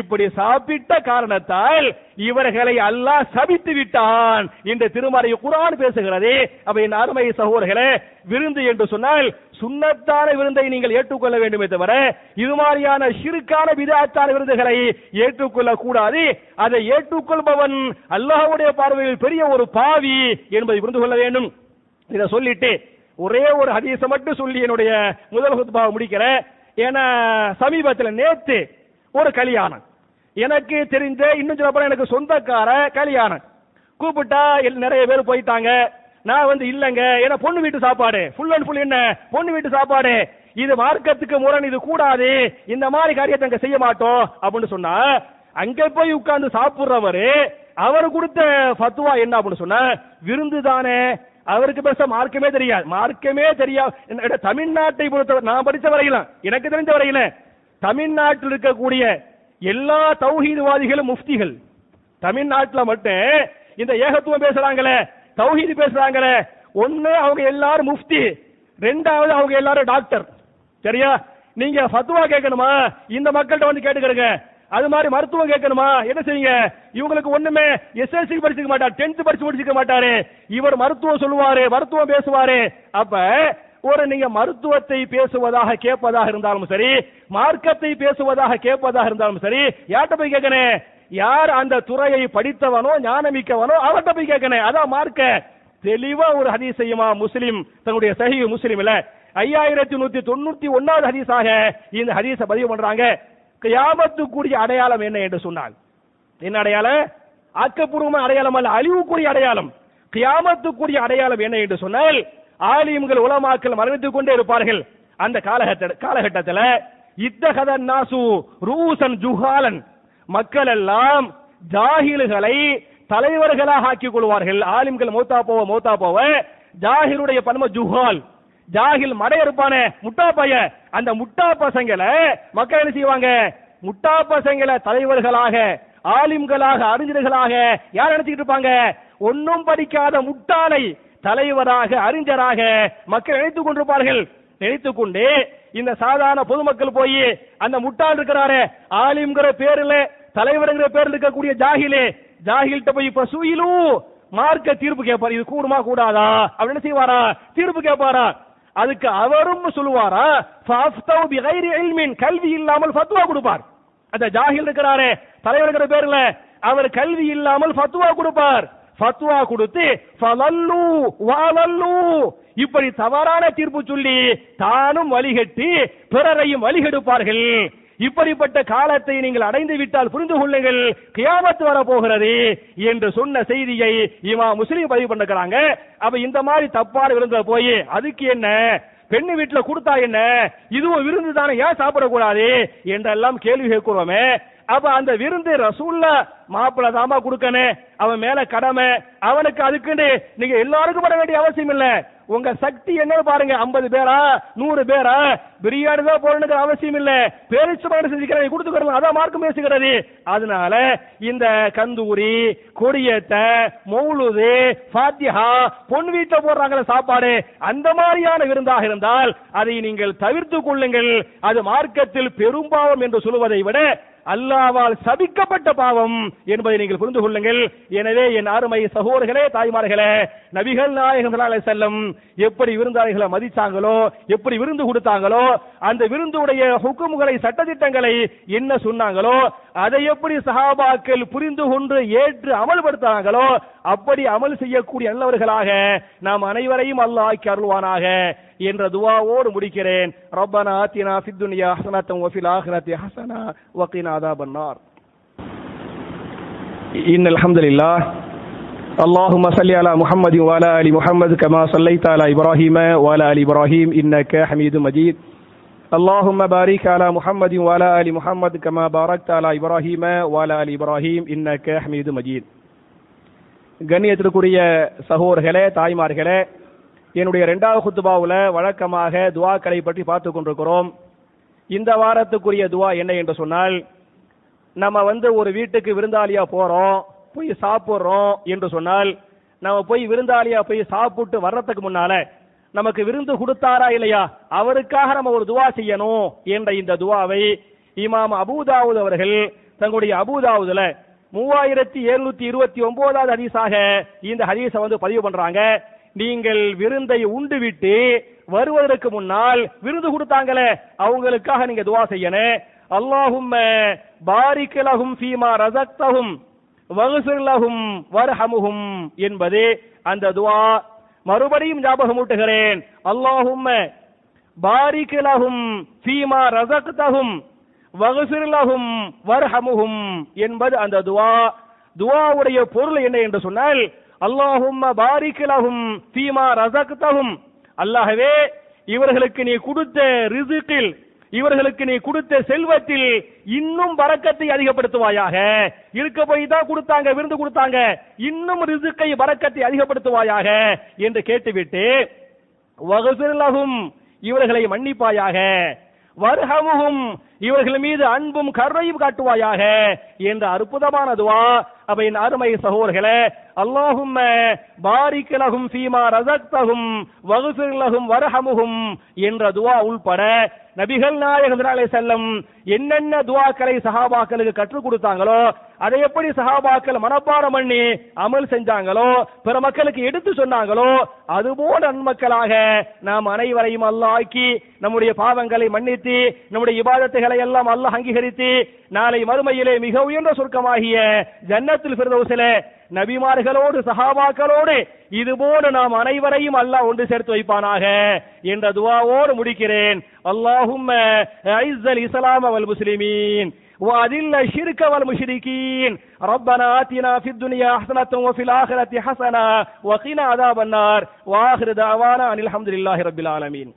இப்படி சாப்பிட்ட காரணத்தால் இவர்களை அல்லாஹ் சபித்து விட்டான். இந்த திருமறை குரான் பேசுகிறது. அப்ப என் அருமை சகோதரர்களே விருந்து என்று சொன்னால் சுண்ணத்தான விருந்தை நீங்கள் ஏற்றுக்கொள்ள வேண்டுமே தவிர இது மாதிரியான சிறுக்கான விதாத்தான விருந்துகளை ஏற்றுக்கொள்ள கூடாது அதை ஏற்றுக்கொள்பவன் அல்லாஹ்வுடைய பார்வையில் பெரிய ஒரு பாவி என்பதை புரிந்து கொள்ள வேண்டும். இதை சொல்லிட்டு ஒரே ஒரு ஹதீஸை மட்டும் சொல்லி என்னுடைய முதல் ஹுத்பாவை முடிக்கிறேன் ஏன்னா சமீபத்தில் நேத்து ஒரு கல்யாணம். எனக்கு தெரிந்த இன்னும் சொல்லப்போ எனக்கு சொந்தக்கார கல்யாணம். கூப்பிட்டா எல்~ நிறைய பேர் போயிட்டாங்க. நான் வந்து இல்லைங்க ஏன்னா பொண்ணு வீட்டு சாப்பாடு. ஃபுல் அண்ட் ஃபுல் என்ன? பொண்ணு வீட்டு சாப்பாடு. இது மார்க்கத்துக்கு முரண் இது கூடாது. இந்த மாதிரி காரியத்தை அங்க செய்ய மாட்டோம். அப்படின்னு சொன்னா அங்க போய் உட்கார்ந்து சாப்பிடுறவரு அவர் கொடுத்த ஃபத்துவா என்ன அப்படின்னு சொன்ன விருந்து தானே. அவருக்கு பெருசா மார்க்கமே தெரியாது. மார்க்கமே தெரியாது. என்ன- தமிழ்நாட்டை பொறுத்தவரை நான் படித்த வரையில எனக்கு தெரிஞ்ச வரையில தமிழ்நாட்டில் இருக்கக்கூடிய எல்லா தௌஹீதுவாதிகளும் முஃப்திகள். தமிழ்நாட்டுல மட்டும் இந்த ஏகத்துவம் பேசுறாங்களே தௌஹீது பேசுறாங்களே. ஒண்ணு அவங்க எல்லாரும் முஃப்தி ரெண்டாவது அவங்க எல்லாரும் டாக்டர். சரியா? நீங்க ஃபத்வா கேட்கணுமா? இந்த மக்கள்கிட்ட வந்து கேட்டுக்கிறங்க அது மாதிரி மருத்துவம் கேட்கணுமா? என்ன செய்யுங்க இவங்களுக்கு ஒண்ணுமே எஸ்எல்சி படிச்சுக்க மாட்டார் டென்த் படிச்சு முடிச்சுக்க மாட்டாரு. இவர் மருத்துவம் சொல்லுவாரு மருத்துவம் பேசுவாரு. அப்ப ஒரு நீங்க மருத்துவத்தை பேசுவதாக கேட்பதாக இருந்தாலும் சரி மார்க்கத்தை பேசுவதாக கேட்பதாக இருந்தாலும் சரி யார்கிட்ட போய் கேட்கணும்? யார் அந்த துறையை படித்தவனோ ஞானமிக்கவனோ அவர்கிட்ட போய் கேட்கணும். அதான் மார்க்க. தெளிவா ஒரு ஹதீஸ் செய்யுமா முஸ்லிம் தன்னுடைய சஹி முஸ்லிம்ல. ஐயாயிரத்தி நூத்தி தொண்ணூத்தி ஒன்னாவது ஹதீஸாக இந்த ஹதீஸை பதிவு பண்றாங்க. கியாமத்துக்குரிய அடையாளம் என்ன என்று சொன்னாங்க என்ன அடையாளம்? ஆக்கப்பூர்வமான அடையாளம் அல்ல அழிவுக்குரிய அடையாளம். கியாமத்துக்குரிய அடையாளம் என்ன என்று சொன்னால் ஆலிம்கள் உலமாக்கள் மரணித்துக் கொண்டே இருப்பார்கள். அந்த காலகட்ட காலகட்டத்தில் இத்தகதன் நாசு ரூசன் ஜுஹாலன். மக்கள் எல்லாம் ஜாகில்களை தலைவர்களாக ஆக்கிக் கொள்வார்கள். ஆலிம்கள் மௌத்தா போவ மௌத்தா போவ ஜாகிருடைய பன்ம ஜுஹால். ஜாகில் மடை இருப்பானே முட்டா பைய. அந்த முட்டா பசங்களை மக்கள் என்ன செய்வாங்க? முட்டா பசங்களை தலைவர்களாக ஆலிம்களாக அறிஞர்களாக யார் நினைச்சுக்கிட்டு இருப்பாங்க? ஒன்னும் படிக்காத முட்டாளை தலைவராக அறிஞராக மக்கள் நினைத்துக் கொண்டிருப்பார்கள். நினைத்துக் கொண்டு இந்த சாதாரண பொதுமக்கள் போய் அந்த முட்டாள் இருக்கிறாரே ஆலிம்ங்கிற பேர்ல தலைவருங்கிற பேர் இருக்கக்கூடிய ஜாகிலே ஜாகில்கிட்ட போய் இப்ப சுயிலு மார்க்க தீர்ப்பு கேட்பார் இது கூடுமா கூடாதா? அப்படின்னு என்ன செய்வாரா? தீர்ப்பு கேட்பாரா அதுக்கு அவரும் சொல்லுவாரா? ஃபாஃப்தவ் பிகைரி இல்மின். கல்வி இல்லாமல் ஃபத்வா கொடுப்பார். அந்த ஜாகில் இருக்கிறாரே தலைவர்ங்கிற பேர்ல அவர் கல்வி இல்லாமல் ஃபத்வா கொடுப்பார். ஃபத்வா கொடுத்து ஃபலல்லு வாலல்லு. இப்படி தவறான தீர்ப்பு சொல்லி தானும் வழிகட்டி பிறரையும் வழிகெடுப்பார்கள். இப்படிப்பட்ட காலத்தை நீங்கள் அடைந்து விட்டால் புரிந்து கொள்ளுங்கள். கியாமத்து வர போகிறது என்று சொன்ன செய்தியை இமா முஸ்லீம் பதிவு பண்ணிருக்கிறாங்க. அப்ப இந்த மாதிரி தப்பான விருந்த போய் அதுக்கு என்ன? பெண்ணு வீட்டுல கொடுத்தா என்ன? இதுவும் விருந்து தானே ஏன் சாப்பிடக்கூடாது? என்றெல்லாம் கேள்வி கேட்கிறோமே. அப்ப அந்த விருந்து ரசூல்ல மாப்பிள்ள தாமா கொடுக்கணும் அவன் மேல கடமை. அவனுக்கு அதுக்குன்னு நீங்க எல்லாருக்கும் பட வேண்டிய அவசியம் இல்ல. உங்க சக்தி என்னன்னு பாருங்க 50 பேரா நூறு பேரா பிரியாணி தான் போடணுங்கிற அவசியம் இல்ல. பேரிச்சமான செஞ்சுக்கிறேன் கொடுத்துக்கிறோம் அதான் மார்க்கம் பேசுகிறது. அதனால இந்த கந்தூரி கொடியேத்த மௌலுது ஃபாத்திஹா பொன் வீட்டில் போடுறாங்களே சாப்பாடு. அந்த மாதிரியான விருந்தாக இருந்தால் அதை நீங்கள் தவிர்த்து கொள்ளுங்கள். அது மார்க்கத்தில் பெரும்பாவம் என்று சொல்லுவதை விட அல்லாவால் சபிக்கப்பட்ட பாவம் என்பதை நீங்கள் புரிந்து கொள்ளுங்கள். எனவே என் அருமை சகோதரர்களே தாய்மார்களே நபிகள் நாயகம் செல்லும் எப்படி விருந்தாளிகளை மதிச்சாங்களோ எப்படி விருந்து கொடுத்தாங்களோ அந்த விருந்துடைய ஹுக்குமுகளை சட்டதிட்டங்களை என்ன சொன்னாங்களோ அதை எப்படி சஹாபாக்கள் புரிந்து கொண்டு ஏற்று அமல்படுத்தாங்களோ அப்படி அமல் செய்யக்கூடிய நல்லவர்களாக நாம் அனைவரையும் அல்லாஹ் அருள்வானாக என்ற துவாவோடு முடிக்கிறேன். ரப்பனா ஆத்தினா ஃபித்துன்யா ஹசனத்தம் வஃபில் ஆஹிரத்தி ஹசனா வக்கீனா அதாபன்னார். பண்ணார் الحمد لله اللهم صل على محمد وعلى آل محمد كما صليت على إبراهيم وعلى آل إبراهيم إنك حميد مجيد اللهم بارك على محمد وعلى آل محمد كما باركت على إبراهيم وعلى آل إبراهيم إنك حميد مجيد கண்ணியத்திற்குரிய சகோதரர்களே தாய்மார்களே என்னுடைய இரண்டாவது குத்துபாவுல வழக்கமாக துவாக்களை பற்றி பார்த்து கொண்டிருக்கிறோம் இந்த வாரத்துக்குரிய துவா என்ன என்று சொன்னால் நம்ம வந்து ஒரு வீட்டுக்கு விருந்தாளியா போறோம் போய் சாப்பிடுறோம் என்று சொன்னால் நம்ம போய் விருந்தாளியா போய் சாப்பிட்டு வர்றதுக்கு முன்னால நமக்கு விருந்து கொடுத்தாரா இல்லையா? அவருக்காக நம்ம ஒரு துவா செய்யணும் என்ற இந்த துவாவை இமாம் அபூதாவுத் அவர்கள் தங்களுடைய அபூதாவுதுல மூவாயிரத்தி எழுநூத்தி இருபத்தி ஒன்பதாவது ஹதீஸாக இந்த ஹதீஸை வந்து பதிவு பண்றாங்க. நீங்கள் விருந்தை உண்டு விட்டு வருவதற்கு முன்னால் விருந்து கொடுத்தாங்களே அவங்களுக்காக நீங்க துவா செய்யணும். அல்லாஹும் பாரிக்கலகும் ஃபீமா ரசக்தகும் வகுசிர் லஹும் என்பது அந்த துவா மறுபடியும் ஞாபகமூட்டுகிறேன். அல்லாஹும்ம பாரிக் லஹும் ஃபீமா ரசக்தகும் வகுசிர் வர்ஹமுகும் என்பது அந்த துவா. துவாவுடைய பொருள் என்ன என்று சொன்னால் அல்லாஹும் பாரிக் லஹும் ஃபீமா ரஸக்தஹும். அல்லாஹ்வே இவர்களுக்கு நீ கொடுத்த ரிசுக்கில் இவர்களுக்கு நீ கொடுத்த செல்வத்தில் இன்னும் வரக்கத்தை அதிகப்படுத்துவாயாக. இருக்க போய் தான் கொடுத்தாங்க விருந்து கொடுத்தாங்க. இன்னும் ரிசுக்கை வரக்கத்தை அதிகப்படுத்துவாயாக என்று கேட்டுவிட்டு வகுசிர்லகும் இவர்களை மன்னிப்பாயாக. வர்ஹமுகும் இவர்கள் மீது அன்பும் கருணையும் காட்டுவாயாக என்ற அற்புதமான துவா. அவை என் அருமை சகோதரர்களே அல்லாஹும் பாரிக் லஹும் ஃபீமா ரஸக்தஹும் வகுஃபிர் என்ற துவா உள்பட நபிகள் நாயகம் செல்லம் என்னென்ன துவாக்களை சஹாபாக்களுக்கு கற்றுக் கொடுத்தாங்களோ அதை எப்படி சஹாபாக்கள் மனப்பாடம் பண்ணி அமல் செஞ்சாங்களோ பிற மக்களுக்கு எடுத்து சொன்னாங்களோ அதுபோல நன்மக்களாக நாம் அனைவரையும் அல்லாஹ் நம்முடைய பாவங்களை மன்னித்து நம்முடைய இபாதத்துகளை எல்லாம் அல்லாஹ் அங்கீகரித்து நாளை மறுமையிலே மிக உயர்ந்த சொர்க்கமாகிய ஜன்னத்தில் ஃபிர்தௌஸிலே நபிமார்களோடு சஹாபாக்களோடு இதுபோல நாம் அனைவரையும் அல்லாஹ் ஒன்று சேர்த்து வைப்பானாக என்ற துவாவோடு முடிக்கிறேன் அல்லாஹும்ம ஐஸல் இஸ்லாம் வல் முஸ்லிமீன் وأذل الشرك والمشركين ربنا آتنا في الدنيا حسنة وفي الآخرة حسنة وقنا عذاب النار وآخر دعوانا أن الحمد لله رب العالمين